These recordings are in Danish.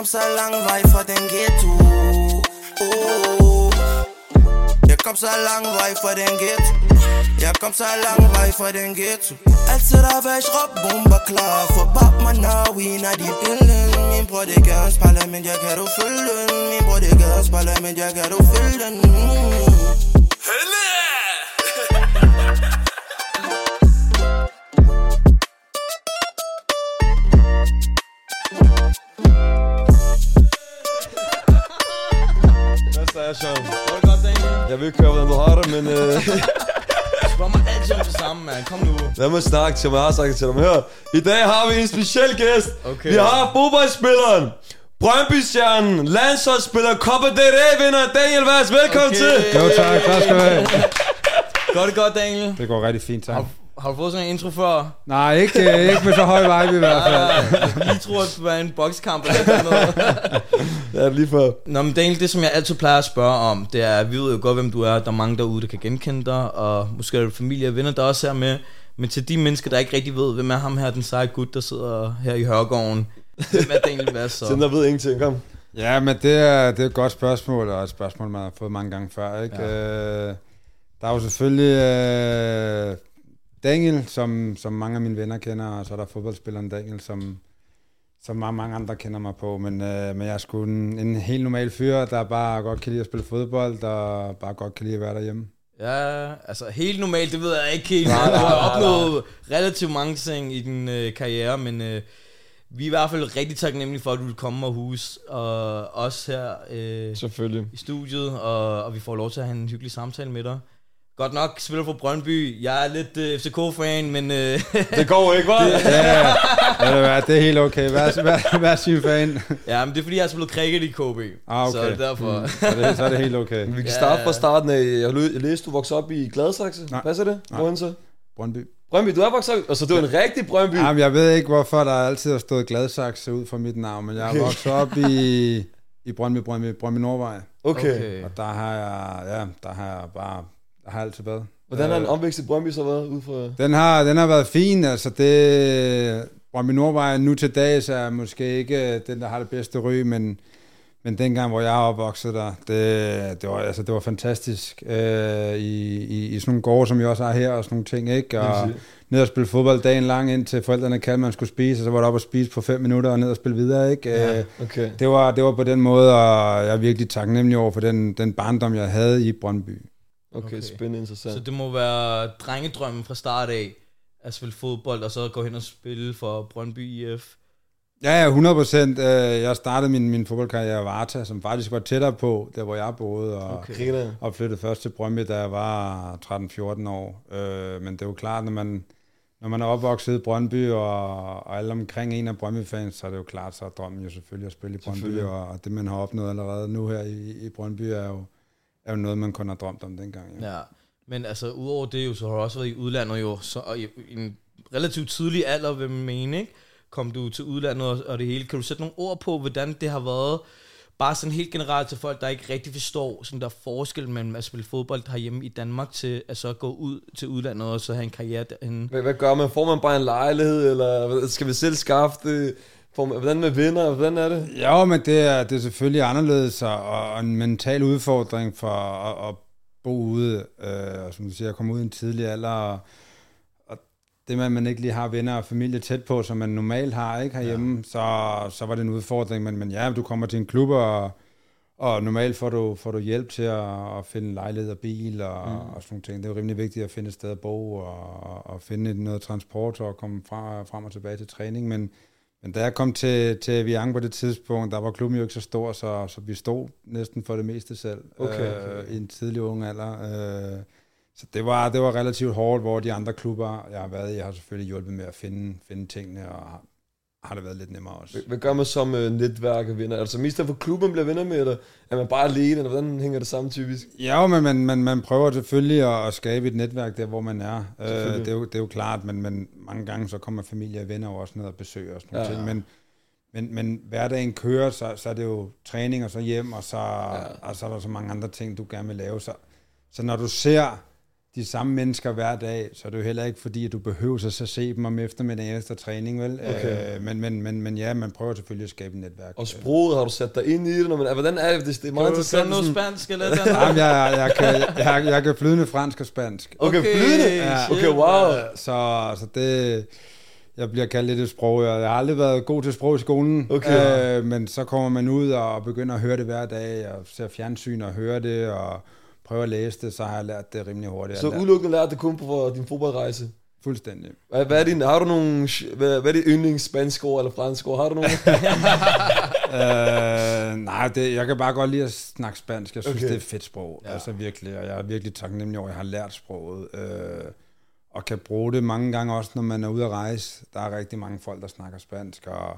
kom så lang vej fra den ghetto oh. Jeg kom så lang vej fra den ghetto Jeg kom så lang vej fra den ghetto Altid der var jeg råb bomber klar For bab mig når we når de billen Min bror det gør en spejler, men jeg kan du følge den Så er Sean? Går det godt, Daniel? Jeg vil ikke høre, hvordan du har det, men øh, Spørg mig altid om det samme, mand. Kom nu. lad mig snakke til mig. Jeg har sagt det til. Men hør, i dag har vi en speciel gæst. Okay. Vi har fodboldspilleren, Brøndby-stjernen, landsholdsspiller, Copa del Rey-vinder, Daniel Vaz. Velkommen Okay. til. Jo tak, tak skal du have. Går det godt, Daniel? Det går rigtig fint, tak. Har, har du fået sådan en intro før? Nej, ikke, ikke med så høj vibe i hvert fald. Ja, jeg lige tror, at det var en bokskamp eller sådan noget. Ja, lige før. Nå, men Daniel, det som jeg altid plejer at spørge om, det er, vi ved jo godt, hvem du er. Der er mange derude, der kan genkende dig, og måske er det familie og venner, der også er med. Men til de mennesker, der ikke rigtig ved, hvem er ham her, den seje gut, der sidder her i Hørgården. Hvem er Daniel Vass så? Siden der ved ingenting. Kom. Ja, men det er, det er et godt spørgsmål, og et spørgsmål, man har fået mange gange før. Ikke? Ja. Øh, der er jo selvfølgelig øh, Daniel, som, som mange af mine venner kender, og så er der fodboldspilleren Daniel, som, som mange, mange andre kender mig på. Men, øh, men jeg er sgu en, en helt normal fyr, der bare godt kan lide at spille fodbold, og bare godt kan lide at være derhjemme. Ja, altså helt normalt, det ved jeg ikke helt. Nej, Du har opnået relativt mange ting i din øh, karriere, men øh, vi er i hvert fald rigtig taknemmelige for, at du vil komme og hus og os her øh, Selvfølgelig. i studiet, og, og vi får lov til at have en hyggelig samtale med dig. Godt nok spiller for Brøndby. Jeg er lidt øh, FCK-fan, men øh, Det går ikke, hva'? Ja, ja, det, er, det er helt okay. Vær, vær, vær sin fan. ja, men det er fordi, jeg har spillet cricket i KB. Ah, okay. Så er det derfor. Mm, så, er det, så er det helt okay. Vi kan Ja. starte fra starten af. Jeg læste, du voksede op i Gladsaxe. Nej. Passer det? Nej. Hvor så? Brøndby. Brøndby, du er vokset op. Altså, du er en rigtig Brøndby. Jamen, jeg ved ikke, hvorfor der altid har stået Gladsaxe ud fra mit navn, men jeg er vokset op i, i Brøndby, Brøndby, Brøndby Nordvej. Okay. okay. Og der har jeg, ja, der har jeg bare, har altid været. Hvordan har en Øh, omvækst i Brøndby så været ud fra... Den har, den har været fin, altså det, Brøndby Nordvej nu til dags er måske ikke den, der har det bedste ry, men, men dengang, hvor jeg opvokset der, det, det, var, altså, det var fantastisk øh, i, i, i sådan nogle gårde, som vi også har her, og sådan nogle ting, ikke? Og ned og spille fodbold dagen lang, indtil forældrene kaldte, man skulle spise, og så var der op og spise på fem minutter, og ned og spille videre, ikke? Ja. Øh, Okay. det, var, det var på den måde, og jeg er virkelig taknemmelig over for den, den barndom, jeg havde i Brøndby. Okay, Okay. spændende interessant. Så det må være drengedrømmen fra start af, at spille fodbold, og så gå hen og spille for Brøndby IF. Ja, ja, 100 procent. Jeg startede min, min fodboldkarriere i Varta, som faktisk var tættere på, der hvor jeg boede, og, Okay. og flyttede først til Brøndby, da jeg var 13-14 år. Øh, men det er jo klart, når man, når man er opvokset i Brøndby, og, og alle omkring en af Brøndby-fans, så er det jo klart, så er drømmen jo selvfølgelig at spille i Brøndby, og det man har opnået allerede nu her i, i Brøndby, er jo, er jo noget, man kun har drømt om dengang. Ja. Ja, men altså udover det jo, så har du også været i udlandet jo, så, og i, i en relativt tidlig alder, vil man mene, ikke? Kom du til udlandet og, og det hele. Kan du sætte nogle ord på, hvordan det har været, bare sådan helt generelt til folk, der ikke rigtig forstår, sådan der er forskel mellem at spille fodbold herhjemme i Danmark, til at så gå ud til udlandet og så have en karriere derinde? Hvad, hvad gør man? Får man bare en lejlighed, eller skal vi selv skaffe det? Får man, hvordan med venner? Hvordan er det? Jo, men det er, det er selvfølgelig anderledes, og, og en mental udfordring for at, at bo ude, øh, og som du siger, at komme ud i en tidlig alder, og, og det med, at man ikke lige har venner og familie tæt på, som man normalt har ikke herhjemme, ja. så, så var det en udfordring, men, men ja, du kommer til en klub, og, og normalt får du, får du hjælp til at, at finde lejlighed og bil og, mm. og sådan nogle ting. Det er jo rimelig vigtigt at finde et sted at bo og, og finde noget transport og komme fra, frem og tilbage til træning, men men da jeg kom til, til Viang på det tidspunkt, der var klubben jo ikke så stor, så, så vi stod næsten for det meste selv Okay, okay. Øh, i en tidlig ung alder. Øh, så det var, det var relativt hårdt, hvor de andre klubber, jeg har været i, jeg har selvfølgelig hjulpet med at finde, finde tingene, og har, det været lidt nemmere også. Hvad, gør man som uh, netværk af venner? Altså mest for klubben bliver venner med, eller er man bare alene, eller hvordan hænger det sammen typisk? Ja, men man, man, man prøver selvfølgelig at, at skabe et netværk der, hvor man er. Øh, det, er jo, det er jo klart, men, men mange gange så kommer familie og venner jo også ned og besøger og sådan Ja. ja. ting. Men, men, men hverdagen kører, så, så er det jo træning og så hjem, og så, ja. og så er der så mange andre ting, du gerne vil lave. Så, så når du ser de samme mennesker hver dag, så er det jo heller ikke fordi, at du behøver så se dem om eftermiddagen efter træning, vel? Okay. Øh, men, men, men, men ja, man prøver selvfølgelig at skabe et netværk. Og sproget, har du sat dig ind i det? Når man, hvordan er det? Det, er meget Kan du interessant. noget sådan- spansk eller noget? Jamen, jeg, jeg, kan, jeg, jeg kan flydende fransk og spansk. Okay, Okay, flydende? shit, Okay, wow. Så, så det... Jeg bliver kaldt lidt et sprog. Jeg har aldrig været god til sprog i skolen. Okay. Øh, men så kommer man ud og begynder at høre det hver dag, og ser fjernsyn og hører det, og prøver at læse det, så har jeg lært det rimelig hurtigt. Så lært- udelukkende lærte det kun på din fodboldrejse. Fuldstændig. Hvad, hvad er din, har du nogle, hvad, hvad er dit yndlings spansk ord eller fransk ord? Har du nogle? øh, nej, det, jeg kan bare godt lide at snakke spansk. Jeg synes, Okay. det er et fedt sprog. Ja. Altså virkelig, og jeg er virkelig taknemmelig over, at jeg har lært sproget. Øh, og kan bruge det mange gange også, når man er ude at rejse. Der er rigtig mange folk, der snakker spansk, og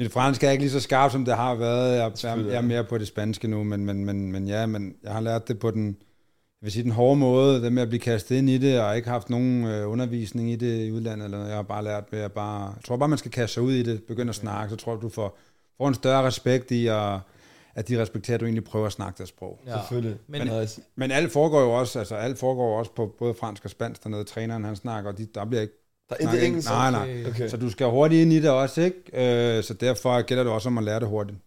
mit fransk er ikke lige så skarpt, som det har været. Jeg, jeg, jeg er mere på det spanske nu, men, men, men, men ja, men jeg har lært det på den, jeg vil sige, den hårde måde, det med at blive kastet ind i det, og ikke haft nogen øh, undervisning i det i udlandet, eller noget. jeg har bare lært ved at bare, jeg tror bare, man skal kaste sig ud i det, begynde at snakke, så tror jeg, du får, får en større respekt i, at, at de respekterer, at du egentlig prøver at snakke deres sprog. Ja. Selvfølgelig. Men- nice. Men alt foregår jo også, altså alt foregår også på både fransk og spansk dernede. Træneren han snakker, og de, der bliver ikke Der er intet snakket engelsk. Nej, nej. Okay. Så du skal hurtigt ind i det også, ikke? Øh, så derfor gælder det også om at lære det hurtigt.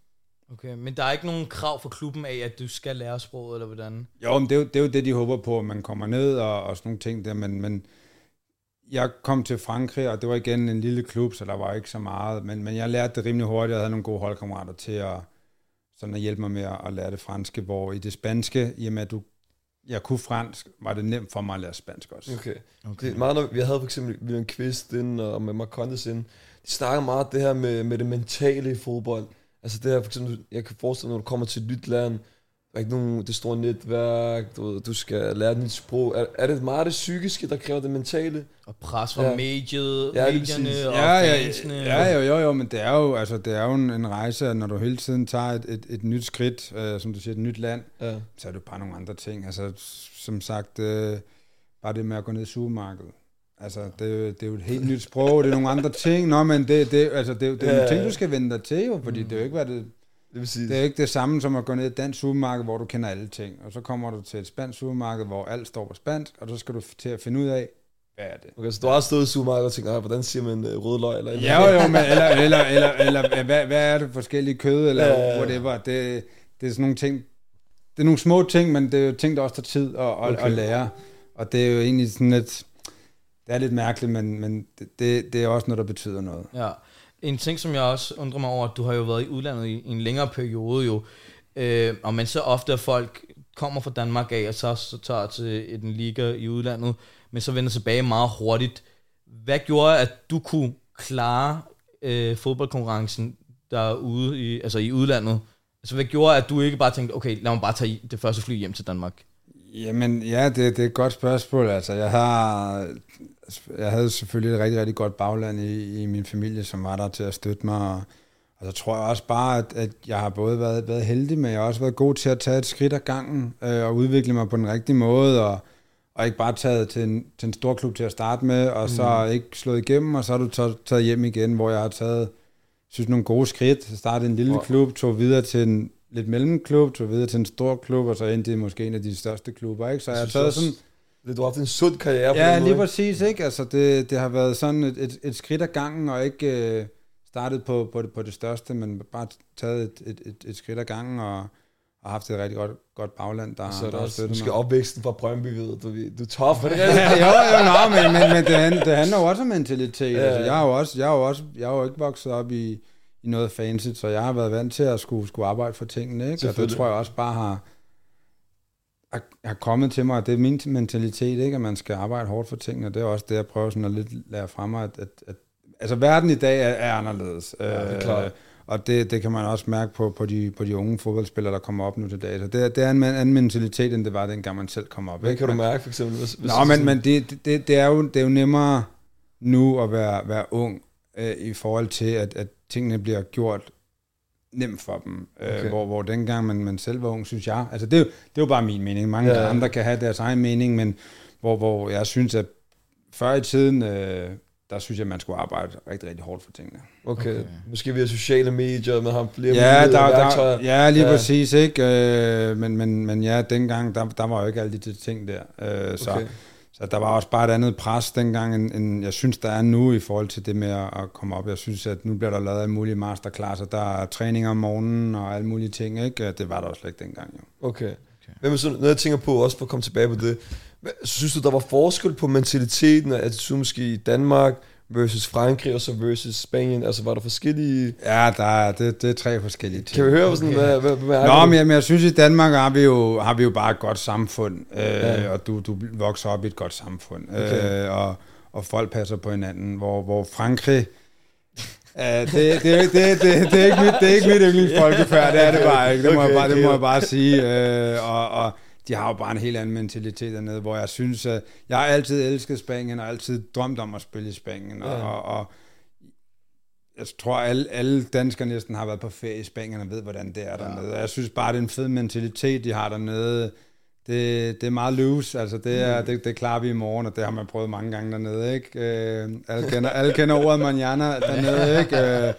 Okay, men der er ikke nogen krav fra klubben af, at du skal lære sproget, eller hvordan? Jo, men det er jo, det er jo det, de håber på, at man kommer ned og, og sådan nogle ting der, men, men jeg kom til Frankrig, og det var igen en lille klub, så der var ikke så meget, men, men jeg lærte det rimelig hurtigt, jeg havde nogle gode holdkammerater til at, sådan at hjælpe mig med at, at lære det franske, hvor i det spanske, i og med at du, jeg kunne fransk, var det nemt for mig at lære spansk også. Okay. okay. Det er meget, når vi havde for eksempel William Kvist ind, og med Marcondes ind, de snakker meget det her med, med det mentale i fodbold. Altså det her for eksempel, jeg kan forestille mig, når du kommer til et nyt land, er ikke nogen det store netværk, du, du skal lære et nyt sprog. Er, er det meget det psykiske, der kræver det mentale? Og pres fra Ja. ja. mediet, Ja, ja, medierne og Ja, ja, fansene. ja, jo, jo, jo, men det er jo, altså, det er jo en, en rejse, når du hele tiden tager et, et, et nyt skridt, øh, som du siger, et nyt land, Ja. så er det bare nogle andre ting. Altså, som sagt, øh, bare det med at gå ned i supermarkedet. Altså, det, er jo- det er jo et helt nyt sprog, det er nogle andre ting. Nå, men det, det, altså, det, er jo- det er Ja, nogle ja. ting, du skal vende dig til, jo, fordi det er jo ikke, hvad det, Det vil sige, det er ikke det samme som at gå ned i et dansk supermarked, hvor du kender alle ting. Og så kommer du til et spansk supermarked, hvor alt står på spansk, og så skal du til at finde ud af, hvad er det? okay, så du har stået i supermarkedet og tænkt, "Ej, hvordan siger man uh, rød løg? Eller eller Ja, andet?" jo, jo, men, eller, eller, eller, eller hvad, hvad er det forskellige kød, eller Ja, ja, ja. whatever. Det, det er sådan nogle ting, det er nogle små ting, men det er jo ting, der også tager tid at, at, Okay. at lære. Og det er jo egentlig sådan lidt, det er lidt mærkeligt, men, men det, det, det er også noget, der betyder noget. Ja. En ting, som jeg også undrer mig over, at du har jo været i udlandet i, en længere periode jo, øh, og men så ofte at folk kommer fra Danmark af, og så, så tager til en liga i udlandet, men så vender tilbage meget hurtigt. Hvad gjorde, at du kunne klare øh, fodboldkonkurrencen derude i, altså i udlandet? Altså hvad gjorde, at du ikke bare tænkte, okay, lad mig bare tage det første fly hjem til Danmark? Jamen, ja, det, det er et godt spørgsmål. Altså, jeg har... Jeg havde selvfølgelig et rigtig, rigtig godt bagland i, i min familie, som var der til at støtte mig. Og, og så tror jeg også bare, at, at jeg har både været, været heldig, men jeg har også været god til at tage et skridt ad gangen øh, og udvikle mig på den rigtige måde, og, og ikke bare taget til en, til en stor klub til at starte med, og så ikke slået igennem, og så har du taget, taget hjem igen, hvor jeg har taget synes, nogle gode skridt. Jeg startede en lille Wow. klub, tog videre til en lidt mellemklub, tog videre til en stor klub, og så endte i måske en af de største klubber. Ikke? Så jeg, Jeg har taget sådan... Det, du har haft en sund karriere på Ja, den lige måde, præcis, ikke? Altså, det, det har været sådan et, et, et skridt ad gangen, og ikke øh, startet på, på, det, på det største, men bare taget et, et, et, et skridt ad gangen, og, og haft et rigtig godt, godt bagland, der, Så er der har støttet mig. opvæksten fra Brøndby, ved du, du, er tough, er det Ja, jo, jo, nå, men, men, men det, handler, det handler jo også om mentalitet. Ja, altså, jeg, har jo også, jeg, har jo også, jeg har jo ikke vokset op i, i noget fancy, så jeg har været vant til at skulle, skulle arbejde for tingene. Ikke? Og det tror jeg også bare har, har, kommet til mig, og det er min mentalitet, ikke? at man skal arbejde hårdt for tingene. Det er også det, jeg prøver sådan at lidt lære fra mig, at, at, at altså verden i dag er, er anderledes. Ja, det er Øh, og det, det kan man også mærke på, på, de, på de unge fodboldspillere, der kommer op nu til dag. Så det, det er en anden mentalitet, end det var, dengang man selv kom op. Hvad ikke? kan du mærke, for eksempel? Hvis, hvis Nå, men, men det, det, det, er jo, det er jo nemmere nu at være, være ung øh, i forhold til, at, at tingene bliver gjort nemt for dem. Okay. Okay. Øh, hvor, hvor dengang man, man selv var ung, synes jeg. Altså det, er jo- det er jo bare min mening. Mange Ja, andre kan have deres egen mening, men hvor, hvor jeg synes, at før i tiden, øh, der synes jeg, man skulle arbejde rigtig, rigtig hårdt for tingene. Okay. okay. Måske via sociale medier, man har flere Ja, der, der, ja, lige ja. præcis, ikke? Øh, men, men, men ja, dengang, der, der var jo ikke alle de ting der. Øh, så, Okay. Så der var også bare et andet pres dengang, end, end jeg synes, der er nu i forhold til det med at at komme op. Jeg synes, at nu bliver der lavet alle mulige masterclasser. Der er træning om morgenen og alle mulige ting. Ikke? Det var der også slet ikke dengang. Jo. Okay. okay. Hvem så, noget jeg tænker på, også for at komme tilbage på det, hvad- synes du, der var forskel på mentaliteten og attitude måske i Danmark versus Frankrig, og så versus Spanien? Altså, var der forskellige... Ja, der er, det, det er tre forskellige ting. Kan vi høre, sådan, hvad, hvad, hvad er Nå, det? men jeg, men jeg synes, i Danmark har vi jo, har vi jo bare et godt samfund, øh, Ja. ja. og du, du vokser op i et godt samfund, Okay. øh, og, og folk passer på hinanden, hvor, hvor Frankrig... Uh, det, det, det, det, det, det, er ikke mit, det er ikke mit yndlingsfolkefærd, det er det bare ikke, det må, Okay, jeg, bare, det må okay. jeg bare sige, øh, og, og de har jo bare en helt anden mentalitet dernede, hvor jeg synes, at jeg har altid elsket Spanien, og altid drømt om at spille i Spanien, og, Ja. og, og jeg tror, alle, alle danskere næsten har været på ferie i Spanien og ved, hvordan det er dernede. Og Jeg synes bare, det er en fed mentalitet, de har dernede. Det, det er meget loose, altså det, er, det, det klarer vi i morgen, og det har man prøvet mange gange dernede, ikke? Øh, alle, kender, alle kender ordet manana dernede, ikke? Øh,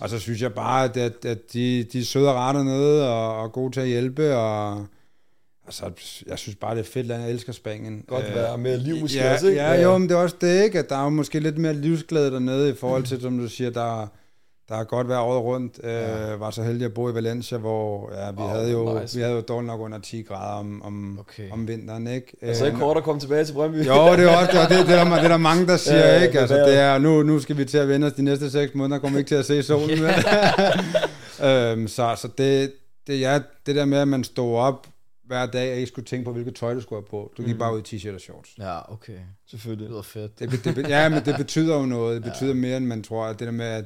og så synes jeg bare, at, at, at de, de er søde og rare dernede, og, og gode til at hjælpe, og altså, jeg synes bare, det er fedt land. Jeg elsker Spanien. Godt Øh, være mere liv måske ja, også, ikke? Ja, jo, men det er også det, ikke? At der er jo måske lidt mere livsglæde dernede i forhold til, som du siger, der, der er godt vejr året rundt. Ja. Øh, var så heldig at bo i Valencia, hvor ja, vi, oh, havde jo, nice. vi havde jo dårligt nok under 10 grader om, om, Okay. om vinteren, ikke? Altså ikke Øh, kort at komme tilbage til Brøndby. jo, det er også det, det, det, er der, det er der mange, der siger, Ja, ikke? Altså, det er, nu, nu skal vi til at vende os de næste seks måneder, kommer vi ikke til at se solen, øhm, så, så det, det, ja, det der med, at man stod op hver dag, og ikke skulle tænke på, hvilket tøj du skulle have på. Du gik Mhm. bare ud i t-shirt og shorts. Ja, okay. Det Selvfølgelig. lyder fedt. Det, det, be- ja, men det betyder jo noget. Det betyder mere, end man tror. At det der med, at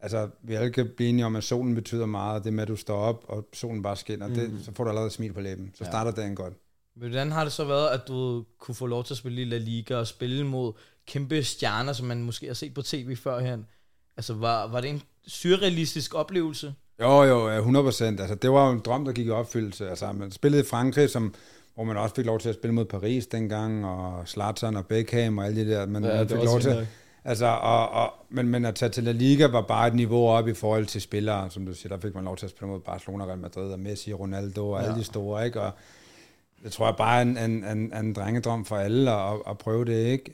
altså, vi alle kan blive enige om, at solen betyder meget. Det med, at du står op, og solen bare skinner. Mm. Det, så får du allerede et smil på læben. Så Ja. starter dagen godt. Hvordan har det så været, at du kunne få lov til at spille i La Liga og spille mod kæmpe stjerner, som man måske har set på tv førhen? Altså, var, var det en surrealistisk oplevelse? Jo, jo, ja, 100 procent. Altså, det var jo en drøm, der gik i opfyldelse. Altså, man spillede i Frankrig, som, hvor man også fik lov til at spille mod Paris dengang, og Zlatan og Beckham og alle de der. Men Ja, man det fik lov til, vildt Altså, og, og, men, men at tage til La Liga var bare et niveau op i forhold til spillere, som du siger, der fik man lov til at spille mod Barcelona, Real Madrid og Messi, Ronaldo og ja. alle de store, ikke? Og det tror jeg bare er en, en, en, en drengedrøm for alle at, at prøve det, ikke?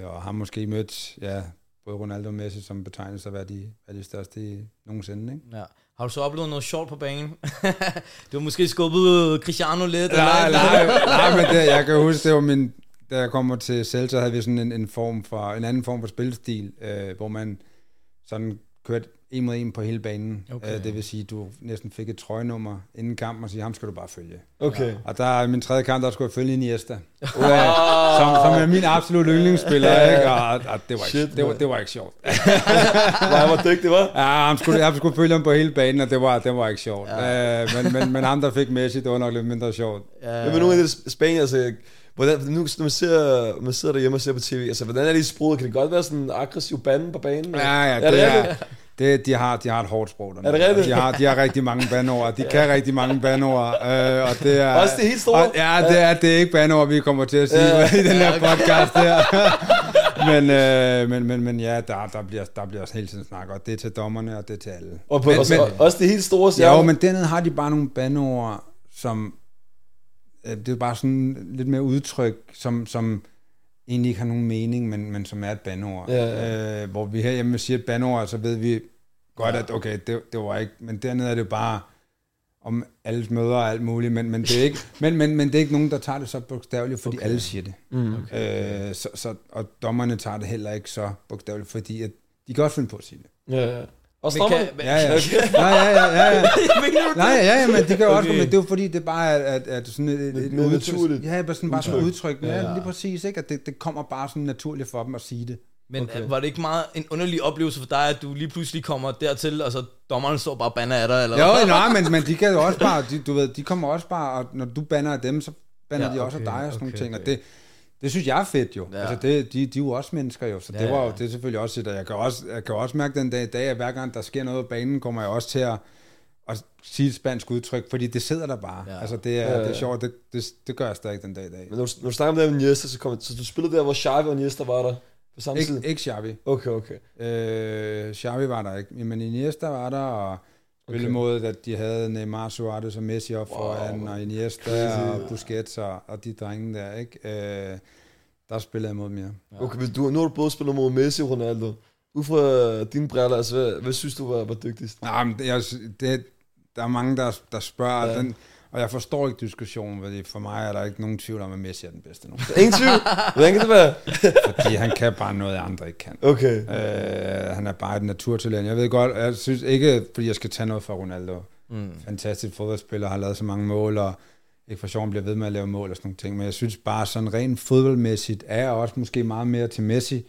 Øh, og har måske mødt, ja, både Ronaldo og Messi, som betegnes at være de, være de største i, nogensinde, ikke? Ja. Har du så oplevet noget sjovt på banen? du har måske skubbet Cristiano lidt? Nej, eller? nej, nej, men det, jeg kan huske, det var min, da jeg kommer til Celta, havde vi sådan en, en form for, en anden form for spilstil, øh, hvor man sådan kørte en mod en på hele banen. Okay. Øh, det vil sige, du næsten fik et trøjenummer inden kampen, og sige, ham skal du bare følge. Okay. Og der i min tredje kamp, der skulle jeg følge Iniesta. Wow. som, som er min absolut yndlingsspiller, ikke? Og, og det, var ikke, Shit, det, var, det var ikke sjovt. Nej, hvor dygtig, var. Ja, ham skulle, jeg skulle følge ham på hele banen, og det var, det var ikke sjovt. Ja. Øh, men, men, men ham, der fik Messi, det var nok lidt mindre sjovt. Ja, Men nogle af de Spanien, altså, hvordan, nu, når man, ser, man sidder derhjemme og ser på tv, altså, hvordan er de sproget? Kan det godt være sådan en aggressiv bande på banen? Ja, ja, Er det, det er, rigtigt? det, de, har, de har et hårdt sprog. dernede. Er det rigtigt? De har, de har rigtig mange bandord. De kan rigtig mange bandord. Øh, og det er, Også det helt store? Og, ja, det er, det er ikke bandord, vi kommer til at sige Ja. i den her podcast her. men, øh, men, men, men ja, der, der, bliver, der bliver også hele tiden snakket, og det er til dommerne, og det er til alle. Og, på, Men- også, men- og, også det helt store Ja, jo, men dernede har de bare nogle bandord, som... øh, Det er bare sådan lidt mere udtryk, som, som egentlig ikke har nogen mening, men, men som er et bandord. Ja, ja. Øh, hvor vi herhjemme siger et bandord, så ved vi godt, at okay, det, det var ikke... Men dernede er det bare om alles møder og alt muligt, men, men, det er ikke, men, men, men det er ikke nogen, der tager det så bogstaveligt, fordi okay. alle siger det. Mm. Okay. Øh, så, så, og dommerne tager det heller ikke så bogstaveligt, fordi at de kan også finde på at sige det. Ja, ja. Og Men strømmer. kan- Ja, ja. Nej, ja, ja, ja, ja. Nej, ja, ja, men det kan jo også, Okay. men det er jo fordi, det er bare at, at, at sådan et, et, et naturligt Ja, bare sådan, bare sådan udtryk. Ja, Ja. lige præcis, ikke? At det, det kommer bare sådan naturligt for dem at sige det. Men Okay. okay. var det ikke meget en underlig oplevelse for dig, at du lige pludselig kommer dertil, og så dommeren står bare og banner af dig, eller Jo, nej, men, men de kan jo også bare, de, du ved, de kommer også bare, og når du banner af dem, så banner Ja, de også okay, af dig og sådan nogle okay, ting, og okay. det, det synes jeg er fedt jo. Ja. Altså det, de, de er jo også mennesker jo, så det Ja, var jo, det er selvfølgelig også et, og jeg kan også, jeg kan også mærke den dag i dag, at hver gang der sker noget på banen, kommer jeg også til at, at sige et spansk udtryk, fordi det sidder der bare. Ja. Altså det er, Ja, ja, det er sjovt, det, det, det gør jeg stadig den dag i dag. Men når, du- når du snakker om det med Iniesta, så, kom, så du spillede der, hvor Xavi og Iniesta var der på samme tid? Ikke, ikke Xavi. Okay, okay. Øh, Xavi var der ikke, men Iniesta var der, og Spillemådet, at de havde Neymar, Suarez og Messi op Wow. foran, og Iniesta Crazy. og Busquets og, og de drenge der, ikke? Øh, der spillede jeg mod mere. Okay, hvis du, nu har du både spillet mod Messi og Ronaldo. Ud fra dine briller, altså, hvad, hvad synes du var, var dygtigst? Nej, men det, jeg, det, der er mange, der, der spørger, Ja. ja. den, og jeg forstår ikke diskussionen, fordi for mig er der ikke nogen tvivl om, at Messi er den bedste nu. Ingen tvivl. Hvordan kan det være? fordi han kan bare noget, andre ikke kan. Okay. Øh, han er bare et naturtalent. Jeg ved godt, jeg synes ikke, fordi jeg skal tage noget fra Ronaldo. Mm. Fantastisk fodboldspiller, har lavet så mange mål, og ikke for sjov bliver ved med at lave mål og sådan nogle ting. Men jeg synes bare, sådan rent fodboldmæssigt er jeg også måske meget mere til Messi.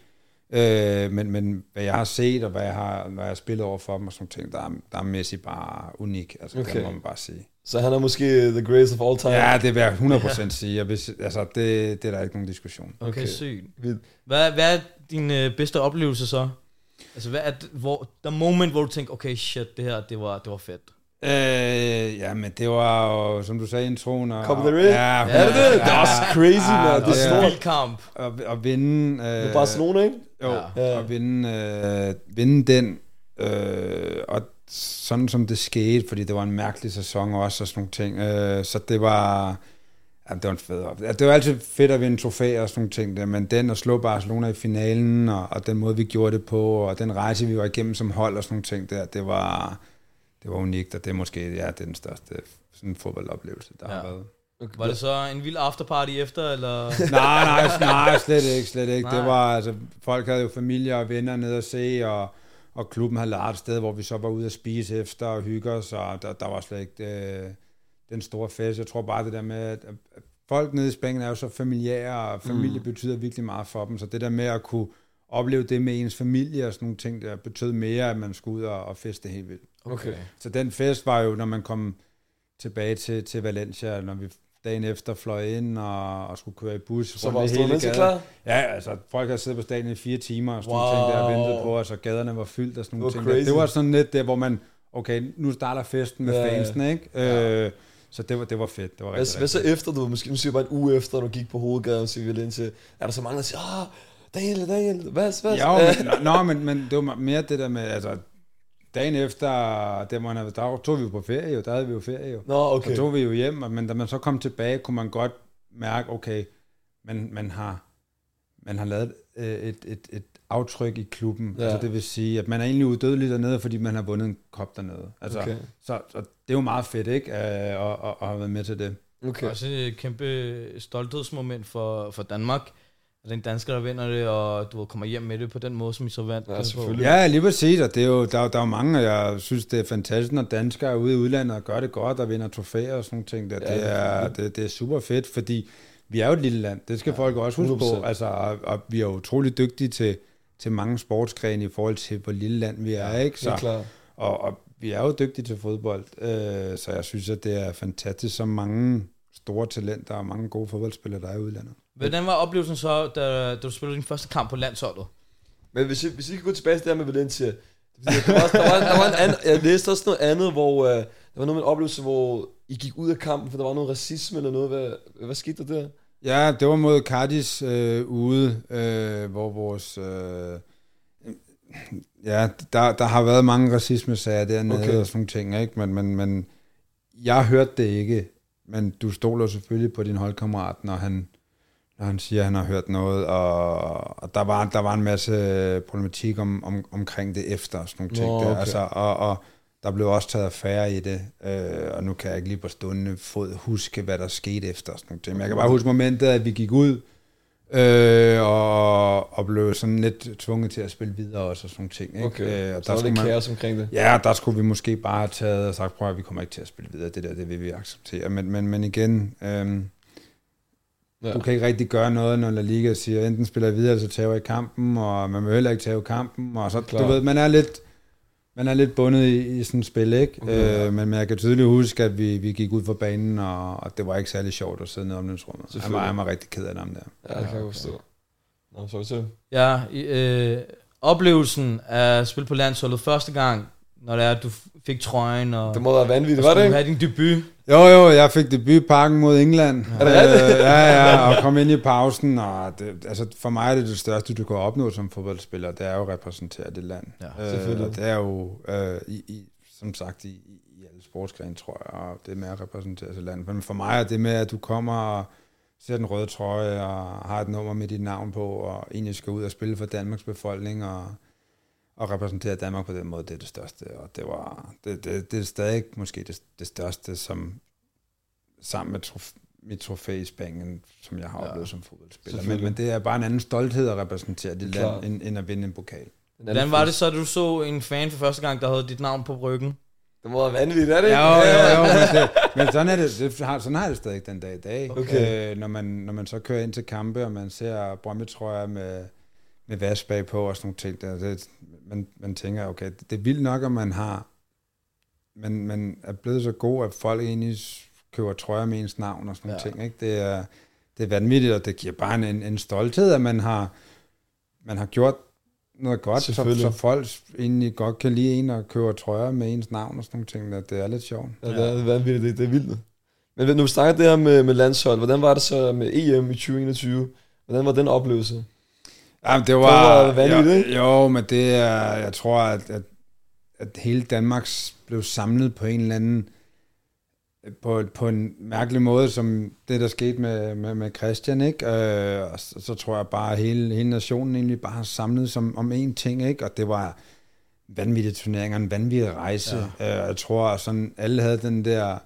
Øh, men, men hvad jeg har set, og hvad jeg har, hvad jeg har spillet over for dem og sådan ting, der er, der er Messi bare unik. Altså, okay. Det må man bare sige. Så han er måske the greatest of all time. Ja, det vil jeg 100% sige. Jeg vil, sige- altså, det, det er der ikke nogen diskussion. Okay, Okay. sygt. Hvad, hvad er din øh, bedste oplevelse så? Altså, hvad er det, hvor, der moment, hvor du tænker, okay, shit, det her, det var, det var fedt. Øh, ja, men det var jo, som du sagde introen. Og, Copa del Rey? Ja, Er det det? Det er også crazy, man. Det er en kamp. At, at vinde... Øh, Barcelona, ikke? Jo, Ja. ja. at vinde, øh, vinde den, øh, og sådan som det skete, fordi det var en mærkelig sæson også, og sådan nogle ting, øh, så det var, ja, det var en fed op. Ja, det var altid fedt at vinde trofæer og sådan nogle ting der, men den at slå Barcelona i finalen, og, og den måde vi gjorde det på, og den rejse vi var igennem som hold og sådan nogle ting der, det var, det var unikt, og det er måske, ja, det er den største sådan fodboldoplevelse, der ja. Har været. Okay. Var det så en vild afterparty efter, eller? nej, nej, nej, slet ikke, slet ikke. Nej. Det var, altså, folk havde jo familie og venner nede at se, og, og klubben havde lavet et sted, hvor vi så var ude at spise efter og hygge os, og der, der var slet ikke øh, den store fest. Jeg tror bare det der med, at, at folk nede i Spanien er jo så familiære, og familie mm. betyder virkelig meget for dem, så det der med at kunne opleve det med ens familie og sådan nogle ting, der betød mere, at man skulle ud og, og feste helt vildt. Okay. Så den fest var jo, når man kom tilbage til, til Valencia, når vi dagen efter fløj ind og, og skulle køre i bus. Så var Australien gaden. klar? Ja, altså folk har siddet på stadion i fire timer og sådan Wow. ting der og ventet på, og gaderne var fyldt og sådan nogle Det ting. der. Det var sådan lidt der, hvor man, okay, nu starter festen med Ja, ja, ja. fansen, ikke? Øh, så det var, det var fedt. Det var rigtig, Hvad, hvad så efter, du måske, nu siger bare en uge efter, du gik på hovedgaden, vi Valencia, er der så mange, der siger, ah, Daniel, Daniel, hvad, hvad? Jo, men, nå, men, men det var mere det der med, altså, dagen efter, der, man, havde- der tog vi jo på ferie, jo, der havde vi jo ferie, jo. Nå, okay. Så tog vi jo hjem, og- men da man så kom tilbage, kunne man godt mærke, okay, man, man har man har lavet øh, et, et, et aftryk i klubben. Ja. Altså det vil sige, at man er egentlig udødelig dernede, fordi man har vundet en kop dernede. Altså, Okay. så, så det er jo meget fedt, ikke? Øh, at, at, at have været med til det. Okay. Også et kæmpe stolthedsmoment for, for Danmark. At den dansker, der vinder det, og du kommer hjem med det på den måde, som I så vandt. Ja, på. selvfølgelig. Ja, lige præcis, og det er jo, der, er- der er jo mange, og jeg synes, det er fantastisk, når danskere er ude i udlandet og gør det godt, og vinder trofæer og sådan nogle ting. Der. Ja, det, er, det, det er super fedt, fordi vi er jo et lille land. Det skal ja, folk også huske 100%. på. Altså, og, og vi er utrolig dygtige til, til mange sportsgrene i forhold til, hvor lille land vi er. ikke? Så, klart. og, og vi er jo dygtige til fodbold, øh, så jeg synes, at det er fantastisk, så mange store talenter og mange gode fodboldspillere, der er i udlandet. Hvordan var oplevelsen så, da, da du spillede din første kamp på landsholdet? Men hvis I, hvis I kan gå tilbage til det her med Valencia, er der var, der var, der var en anden, jeg læste også noget andet, hvor øh, der var noget med en oplevelse, hvor I gik ud af kampen, for der var noget racisme eller noget. Hvad, hvad skete der der? Ja, det var mod Cardis øh, ude, øh, hvor vores... Øh, ja, der, der har været mange racismesager dernede okay. og sådan nogle ting, ikke? Men, men, men jeg hørte det ikke, men du stoler selvfølgelig på din holdkammerat, når han, når han siger, at han har hørt noget, og, og der, var, der var en masse problematik om, om, omkring det efter, og sådan nogle ting der, okay. altså, og, og der blev også taget affære i det, øh, og nu kan jeg ikke lige på stående fod huske, hvad der skete efter, og sådan nogle ting. Men jeg kan bare huske momentet, at vi gik ud, øh, og, og blev sådan lidt tvunget til at spille videre også, og sådan nogle ting. Ikke? Okay, Øh, og så var skulle det man- kaos omkring det. Ja, der skulle vi måske bare have taget og sagt, prøv at vi kommer ikke til at spille videre, det der, det vil vi acceptere. Men, men, men igen, øhm, Ja. du kan ikke rigtig gøre noget, når La Liga siger, enten spiller jeg videre, eller så tager i kampen, og man vil heller ikke tage kampen, og så, Klart. du ved, man er lidt, man er lidt bundet i, i sådan et spil, ikke? Okay. Øh, men, men jeg kan tydeligt huske, at vi, vi gik ud for banen, og, og det var ikke særlig sjovt at sidde nede om den rummet. Han var, han var rigtig ked af det, ham der. Ja, det kan jeg forstå. Nå, så til. Ja, i- øh, oplevelsen af at spille på landsholdet første gang, når det er, at du fik trøjen, og, Det må være vanvittigt, og var det ikke? have din debut. Jo, jo, jeg fik debut i parken mod England. Er det? Øh, ja, ja, og kom ind i pausen, og det, altså for mig er det det største, du kan opnå som fodboldspiller, det er jo at repræsentere det land. Ja, øh, selvfølgelig. og det er jo, øh, i, i, som sagt i, i i alle sportsgrene, tror jeg, og det med at repræsentere sit land. Men for mig er det med, at du kommer og ser den røde trøje og har et nummer med dit navn på, og egentlig skal ud og spille for Danmarks befolkning, og, og repræsentere Danmark på den måde, det er det største. Og det var det, det, det er stadig måske det, det største, som sammen med trof, mit trofæ i Spanien, som jeg har Ja. oplevet som fodboldspiller. Men, men det er bare en anden stolthed at repræsentere dit Klart. land, end, end at vinde en pokal. Hvordan var det så, at du så en fan for første gang, der havde dit navn på ryggen? Det må være vanvittigt, er det ikke? Ja, jo, jo, jo, men, det, men sådan, er det, det har, sådan har det stadig den dag i dag. Okay. Øh, når, man, når man så kører ind til kampe, og man ser Brøndby-trøjer med, med vask bagpå og sådan nogle ting, der, det, man, man tænker, okay, det, det er vildt nok, at man har, men man er blevet så god, at folk egentlig køber trøjer med ens navn og sådan nogle Ja. ting. Ikke? Det, er, det er vanvittigt, og det giver bare en, en, en stolthed, at man har, man har gjort noget godt, så, så folk egentlig godt kan lide en og køber trøjer med ens navn og sådan nogle ting. Der. Det er lidt sjovt. Ja, det er vanvittigt, det, det er vildt. Men nu vi snakker det her med, med landshold, hvordan var det så med EM i 2021? Hvordan var den oplevelse? Jamen, det var var... vanvittigt, jo, jo, men det er... Jeg tror, at, at, at hele Danmark blev samlet på en eller anden... På, på en mærkelig måde, som det, der skete med, med, med Christian, ikke? Øh, og så, så tror jeg bare, at hele, hele nationen egentlig bare har samlet som, om én ting, ikke? Og det var vanvittige turneringer, en vanvittig rejse. Ja. Øh, jeg tror, at sådan, alle havde den der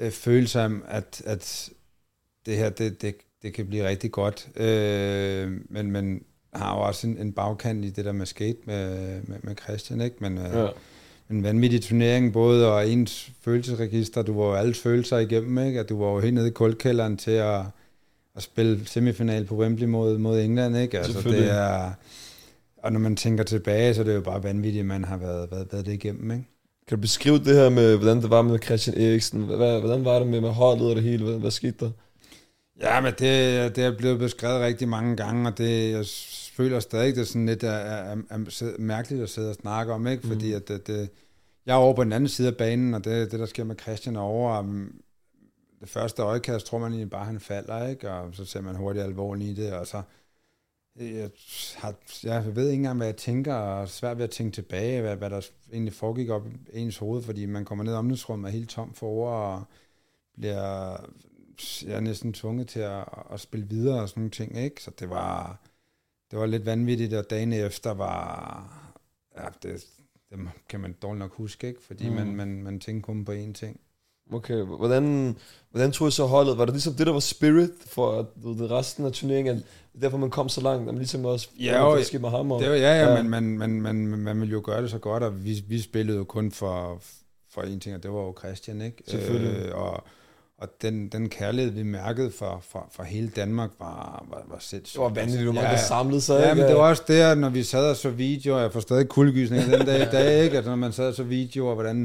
øh, følelse af, at, at det her, det, det, det kan blive rigtig godt. Øh, men, men har jo også en, en bagkant i det der med skate med, med, med Christian, ikke? Men øh, Ja. ja. en vanvittig turnering, både og ens følelsesregister, du var jo alles følelser igennem, ikke? At du var jo helt nede i kuldkælderen til at, at spille semifinal på Wembley mod, mod England, ikke? Altså det er... Og når man tænker tilbage, så er det jo bare vanvittigt, at man har været, været, været det igennem, ikke? Kan du beskrive det her med, hvordan det var med Christian Eriksen? Hvordan var det med, med holdet og det hele? Hvad, hvad skete der? Ja, men det, det er blevet beskrevet rigtig mange gange, og det, jeg føler stadig, det er sådan lidt er, er, er, mærkeligt at sidde og snakke om, ikke? Fordi at det, det, jeg er over på den anden side af banen, og det, det der sker med Christian er over, um, det første øjekast tror man egentlig bare, han falder, ikke? Og så ser man hurtigt alvorligt i det, og så jeg, har, jeg ved ikke engang, hvad jeg tænker, og er svært ved at tænke tilbage, hvad, hvad der egentlig foregik op i ens hoved, fordi man kommer ned i omklædningsrummet og er helt tom for ord, og bliver jeg er næsten tvunget til at, at spille videre og sådan nogle ting, ikke? Så det var, det var lidt vanvittigt, og dagen efter var, ja, det, det kan man dårligt nok huske, ikke? Fordi Mm. man, man, man tænkte kun på én ting. Okay, hvordan, hvordan tog I så holdet? Var det ligesom det, der var spirit for du ved, resten af turneringen? Det er derfor, man kom så langt, og man ligesom også Ja, og- det med ham. Og, Det var, ja, ja, Ja. man, man, man, man, man ville jo gøre det så godt, og vi, vi spillede jo kun for, for en ting, og det var jo Christian, ikke? Selvfølgelig. Øh, og og den, den kærlighed, vi mærkede fra, fra, fra hele Danmark, var, var, var sindssygt. det var vanvittigt, hvor Ja, mange der ja. samlede sig. Ja, men det var også der, når vi sad og så videoer, jeg får stadig kuldegysning den dag i dag, ikke? Altså, når man sad og så videoer, hvordan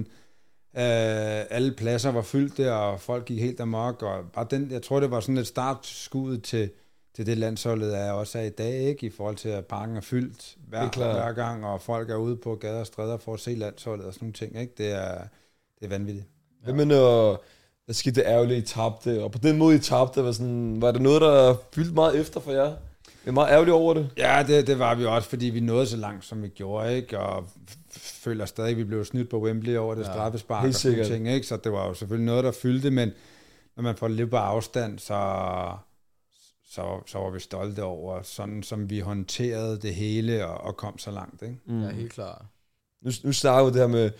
øh, alle pladser var fyldt der, og folk gik helt amok, og bare den, jeg tror, det var sådan et startskud til, til det landsholdet er også er i dag, ikke? I forhold til, at parken er fyldt Det hver, er klart. hver gang, og folk er ude på gader og stræder for at se landsholdet og sådan nogle ting, ikke? Det er, det er vanvittigt. Hvad med når der skete det ærgerlige, I tabte? Og på den måde, I tabte, var, sådan, var det noget, der fyldte meget efter for jer? Jeg er meget ærgerlig over det. Ja, det, det var vi også, fordi vi nåede så langt, som vi gjorde, ikke? Og føler stadig, at vi blev snydt på Wembley over det Ja, straffespark og sådan ting, ikke? Så det var jo selvfølgelig noget, der fyldte, men når man får det lidt på afstand, så, så, så var vi stolte over, sådan som vi håndterede det hele og, og kom så langt, ikke? Mm. Ja, helt klart. Nu, nu snakker vi det her med,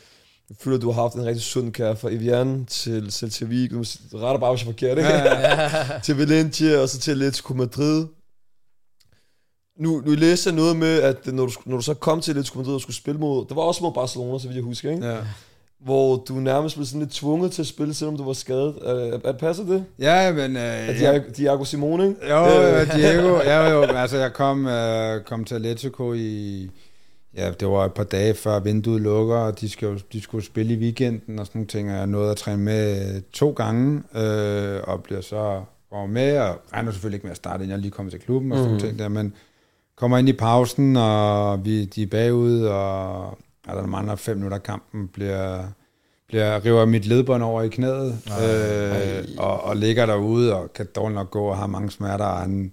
jeg føler, du har haft en rigtig sund kære fra Evian til Celta Vigo. Retter bare, hvis jeg er forkert, ikke? Ja, til Valencia, og så til Atletico Madrid. Nu, nu læste jeg noget med, at når du, når du så kom til Atletico Madrid og skulle spille mod, det var også mod Barcelona, så vidt jeg husker, ikke? ja. Hvor du nærmest blev sådan lidt tvunget til at spille, selvom du var skadet. Er, er, er passer det? ja men... Øh, At ja, Diago, Diago Simone, ikke? Jo, øh. Diego, ja, jo, altså jeg kom, øh, kom til Atletico i, ja, det var et par dage før vinduet lukker, og de, skal jo, de skulle spille i weekenden og sådan nogle ting, og jeg nåede at træne med to gange, øh, og bliver så går med, og regner selvfølgelig ikke med at starte, inden jeg lige kommer til klubben og sådan Mhm. nogle ting der, men kommer ind i pausen, og vi, de er bagud, og er der mangler fem minutter af kampen, bliver, bliver river mit ledbånd over i knæet, øh, og, og ligger derude, og kan dårligt nok gå, og har mange smerter, og han,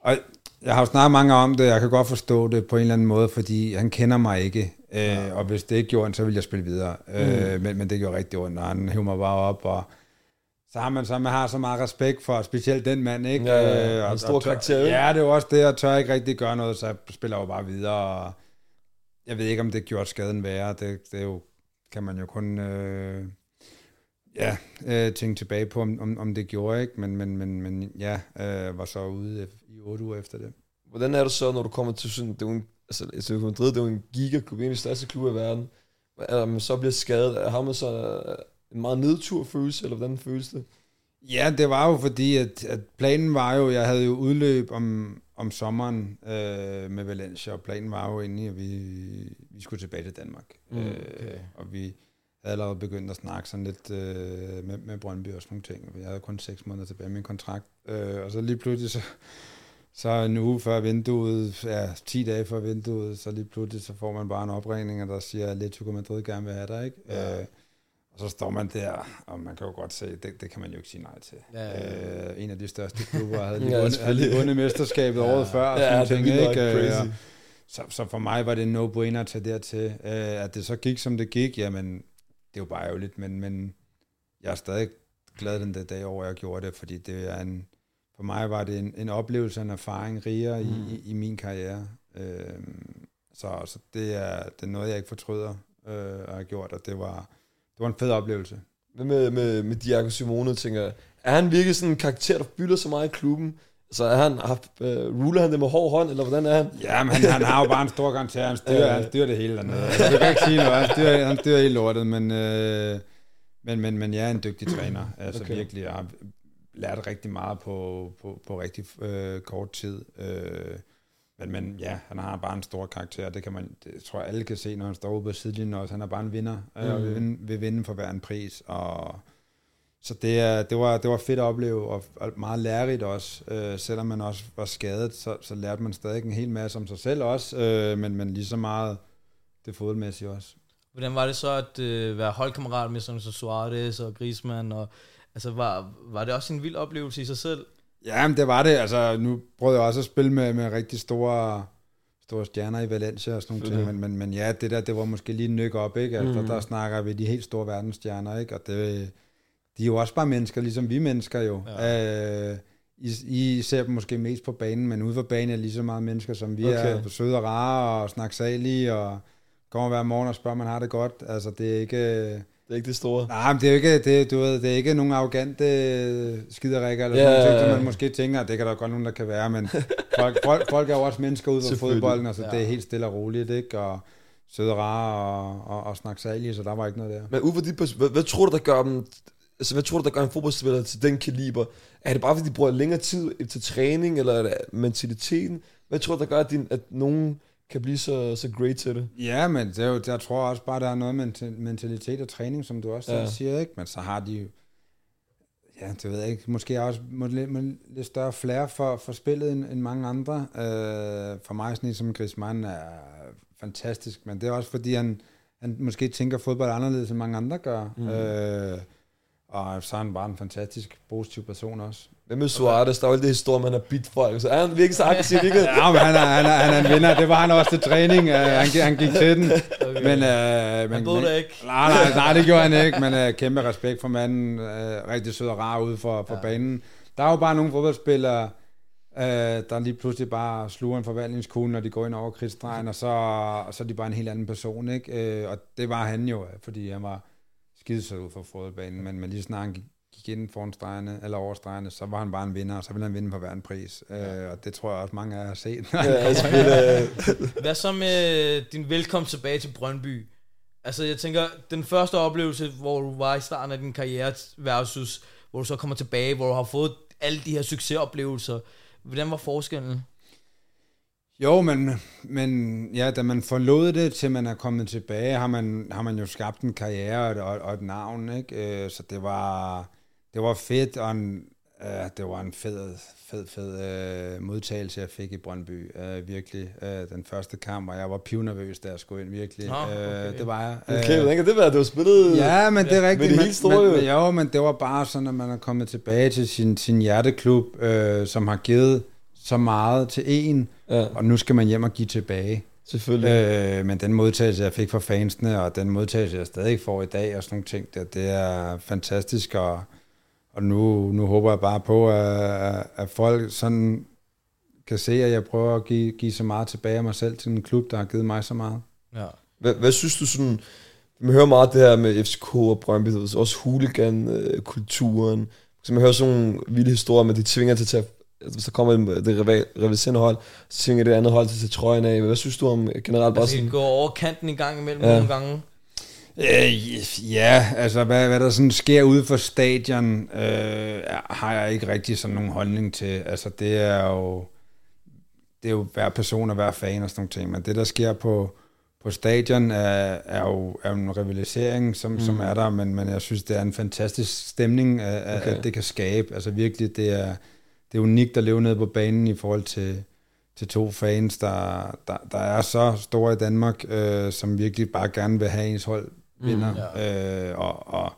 og jeg har jo snakket mange om det, jeg kan godt forstå det på en eller anden måde, fordi han kender mig ikke. Øh, og hvis det ikke gjorde så ville jeg spille videre. Mm. Øh, men, men det gjorde rigtig ondt, og han hævde mig bare op, og så har man, så man har så meget respekt for specielt den mand, ikke? Ja, ja, ja. Øh, En stor tør, karakter? Ja, det er jo også det, jeg tør ikke rigtig gøre noget, så jeg spiller jo bare videre, og jeg ved ikke, om det gjorde skaden værre. Det, det er jo, kan man jo kun øh, ja, øh, tænke tilbage på, om, om, om det gjorde, ikke? Men, men, men, men ja, øh, var så ude i otte uger efter det. Hvordan er det så, når du kommer til sådan, det er en, altså, Atletico Madrid, det er jo en gigaklub, en af de største klubber i verden. Når man så bliver skadet, har man så en meget nedtur følelse, eller hvordan føles det? Ja, det var jo fordi, at, at planen var jo, jeg havde jo udløb om, om sommeren øh, med Valencia, og planen var jo egentlig, at vi, vi skulle tilbage til Danmark. Mm, okay. øh, og vi havde allerede begyndt at snakke sådan lidt øh, med, med Brøndby og sådan nogle ting. Jeg havde kun seks måneder tilbage med min kontrakt. Øh, og så lige pludselig, så, så en uge før vinduet, ja, 10 dage før vinduet, så lige pludselig, så får man bare en opringning, der siger, at Atletico Madrid gerne vil have dig, ikke? Ja. Øh, og så står man der, og man kan jo godt se, det, det kan man jo ikke sige nej til. Ja, ja, ja. Øh, en af de største klubber havde lige, Ja, vundet, havde lige vundet mesterskabet ja. året før. Og Ja, sådan det ting, ikke? Øh, Så, så for mig var det no-brainer at tage dertil. Øh, at det så gik, som det gik, jamen, det er jo bare ærgerligt, men, men jeg er stadig glad den der dag over, jeg gjorde det, fordi det er en, for mig var det en, en oplevelse, en erfaring rigere mm. i, i, i min karriere. Øh, så, så det, er, det er noget, jeg ikke fortryder øh, at have gjort, og det var, det var en fed oplevelse. Hvad med, med, med Diago Simone, tænker jeg? Er han virkelig sådan en karakter, der fylder så meget i klubben? Altså, er han, uh, ruler han det med hård hånd, eller hvordan er han? Ja, men han, han har jo bare en stor karakter. Han styrer, Ja. han styrer det hele dernede. Jeg kan ikke sige noget. Han styrer, han styrer hele lortet, men, øh, men, men, men jeg er en dygtig træner. Altså Okay. virkelig, jeg har lært rigtig meget på, på, på rigtig øh, kort tid. Øh, men, men ja, han har bare en stor karakter. Det kan man, det tror jeg alle kan se, når han står ude på sidelinjen også. Han er bare en vinder, mm. og vil vinde, vil vinde for hver en pris. Og, så det, er, det, var, det var fedt at opleve, og, meget lærerigt også. Øh, selvom man også var skadet, så, så lærte man stadig en hel masse om sig selv også, øh, men, men lige så meget det fodboldmæssige også. Hvordan var det så at øh, være holdkammerat med sådan så Suarez og Griezmann? Og, altså, var, var det også en vild oplevelse i sig selv? Ja, men det var det. Altså, nu prøvede jeg også at spille med, med rigtig store, store stjerner i Valencia og sådan nogle ting, men, men, men ja, det der, det var måske lige en nyk op, ikke? Altså, mm. der, der snakker vi de helt store verdensstjerner, ikke? Og det, de er jo også bare mennesker, ligesom vi mennesker jo. Ja. Øh, I, I ser dem måske mest på banen, men ude for banen er lige så meget mennesker, som vi okay. Er. Søde og rare og snaksalige og kommer hver morgen og spørger, man har det godt. Altså, det er ikke... Det er ikke det store. Nej, men det er ikke, det, du ved, det er ikke nogen arrogante skiderikker, eller Ja, sådan noget, ja, man måske tænker, det kan der godt nogen, der kan være, men folk, folk, folk er jo også mennesker ud fra Selvfølgelig. fodbolden, altså Ja. det er helt stille og roligt, ikke? Og søde og rare og, og, og snakke så der var ikke noget der. Men ud fra dit hvad, hvad, tror du, der gør dem, altså, hvad tror du, der gør en fodboldspiller til den kaliber? Er det bare, fordi de bruger længere tid til træning, eller er det mentaliteten? Hvad tror du, der gør, at, din, at nogen kan blive så, så great til det? Ja, men det er jo, jeg tror også bare, der er noget med ment- mentalitet og træning, som du også Ja. siger, ikke? Men så har de jo, ja, det ved jeg ikke, måske også lidt, lidt større flair for, for spillet end, end mange andre. Øh, for mig sådan en som Griezmann er fantastisk, men det er også fordi, han, han måske tænker fodbold anderledes, end mange andre gør. Mm. Øh, og så er han bare en fantastisk, positiv person også. Hvad med Suarez? Der er jo alt det historie, man har bidt folk. Så er han virkelig så aggressiv? Virkelig? Ja, men han er, han, er, han er en vinder. Det var han også til træning. Uh, han, gik- han gik til den. Okay. Men, uh, Han men, men, det ikke. Nej, nej, nej, det gjorde han ikke, men uh, kæmpe respekt for manden. Uh, rigtig sød og rar ude for, for ja. banen. Der er jo bare nogle fodboldspillere, uh, der lige pludselig bare sluger en forvaltningskugle, når de går ind over kridtstregen, og så, og så er de bare en helt anden person, ikke? Uh, og det var han jo, fordi han var skidesød ud for fodboldbanen, men, men lige snart han gik, ind foran stregerne, eller over stregerne, så var han bare en vinder, og så ville han vinde for hver en pris. Uh, og det tror jeg også mange af jer har set. Ja, Hvad så med din velkomst tilbage til Brøndby? Altså, jeg tænker, den første oplevelse, hvor du var i starten af din karriere versus, hvor du så kommer tilbage, hvor du har fået alle de her succesoplevelser. Hvordan var forskellen? Jo, men, men ja, da man forlod det, til man er kommet tilbage, har man, har man jo skabt en karriere og et, og, og et navn, ikke? Øh, Så det var, det var fedt, og en, øh, det var en fed, fed, fed øh, modtagelse, jeg fik i Brøndby, øh, virkelig. Øh, den første kamp, og jeg var pivnervøs, da jeg skulle ind, virkelig. Nå, okay. Øh, det var jeg. okay, hvordan kan det være? Du har spillet... Ja, men det er rigtigt. Men det helt store, men, jo. men, jo, men det var bare sådan, at man er kommet tilbage til sin, sin hjerteklub, øh, som har givet så meget til en, Ja. og nu skal man hjem og give tilbage. Selvfølgelig. Øh, men den modtagelse, jeg fik fra fansene, og den modtagelse, jeg stadig får i dag, og sådan nogle ting, det, det er fantastisk, og, og nu, nu håber jeg bare på, at, at folk sådan kan se, at jeg prøver at give, give så meget tilbage af mig selv til en klub, der har givet mig så meget. Ja. Hvad, hvad synes du sådan, man hører meget det her med FCK og Brøndby, også hooligan-kulturen, så man hører sådan nogle vilde historier med, at de tvinger til at tage, altså, hvis der kommer det rival- rivaliserende hold, så tvinger det andet hold til at tage trøjen af. Hvad synes du om generelt bare Altså, sådan? det går over kanten en gang imellem Ja. ja. nogle gange. Øh, ja, altså hvad, hvad der sådan sker ude for stadion, øh, har jeg ikke rigtig sådan nogen holdning til. Altså det er jo, det er jo hver person og hver fan og sådan nogle ting, men det der sker på, på stadion er, er, jo, er jo en rivalisering, som, mm. som er der, men, men jeg synes, det er en fantastisk stemning, at, okay. at det kan skabe. Altså virkelig, det er, det er unikt at leve nede på banen i forhold til, til to fans, der, der, der er så store i Danmark, øh, som virkelig bare gerne vil have ens hold vinder. Mm, ja. øh, og, og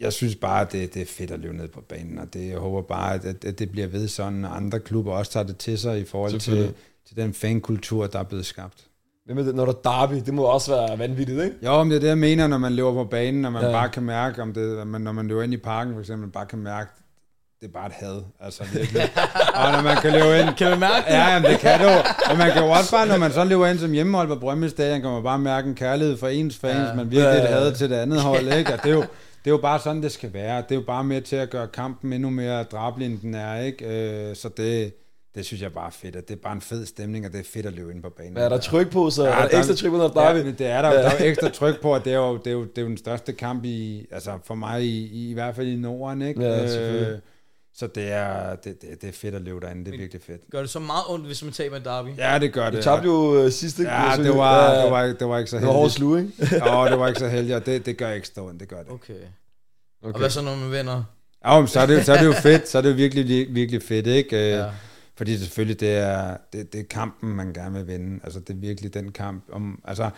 jeg synes bare, at det, det er fedt at leve ned på banen, og det, jeg håber bare, at, at, det bliver ved sådan, at andre klubber også tager det til sig i forhold til, til den fankultur, der er blevet skabt. Hvad med det, når der er derby, det må også være vanvittigt, ikke? Jo, men det er det, jeg mener, når man lever på banen, når man Ja. bare kan mærke, om det, når man løber ind i parken, for eksempel, bare kan mærke, det er bare et had, altså virkelig. og når man kan løbe ind... Kan vi mærke det? Ja, jamen, det kan du. Og man kan jo også bare, når man så løber ind som hjemmehold på Brøndby Stadion, kan man bare mærke en kærlighed for ens fans, Ja. ja. men virkelig Ja, et ja, ja. had til det andet hold, ikke? Og det er jo, det er jo bare sådan, det skal være. Det er jo bare med til at gøre kampen endnu mere drabelig, end den er, ikke? Øh, Så det, det synes jeg bare er fedt, at det er bare en fed stemning, og det er fedt at løbe ind på banen. Er der tryk på, så Ja, er der der- ekstra tryk på, når der er Ja, det er der, jo. der er ekstra tryk på, at det er jo, det er jo, det er jo den største kamp i, altså for mig i, i, i hvert fald i Norden, ikke? Ja, selvfølgelig. Øh, så det er, det, det, det er fedt at løbe derinde, det er virkelig fedt. Gør det så meget ondt, hvis man taber en derby? Ja, det gør det. tabte jo øh, sidste Ja, så- det var, ja, det var, ikke- det var ikke så det var hårdt heldigt. slug, ikke? Åh, det var ikke så heldigt, og det, det gør ikke stående, det gør det. Okay. okay. Og hvad så, når man vinder? Ja, men så er det, så er det jo fedt, så er det jo virkelig, vir- virkelig fedt, ikke? Øh, Ja. Fordi selvfølgelig, det er, det, det er kampen, man gerne vil vinde. Altså, det er virkelig den kamp. Om, altså,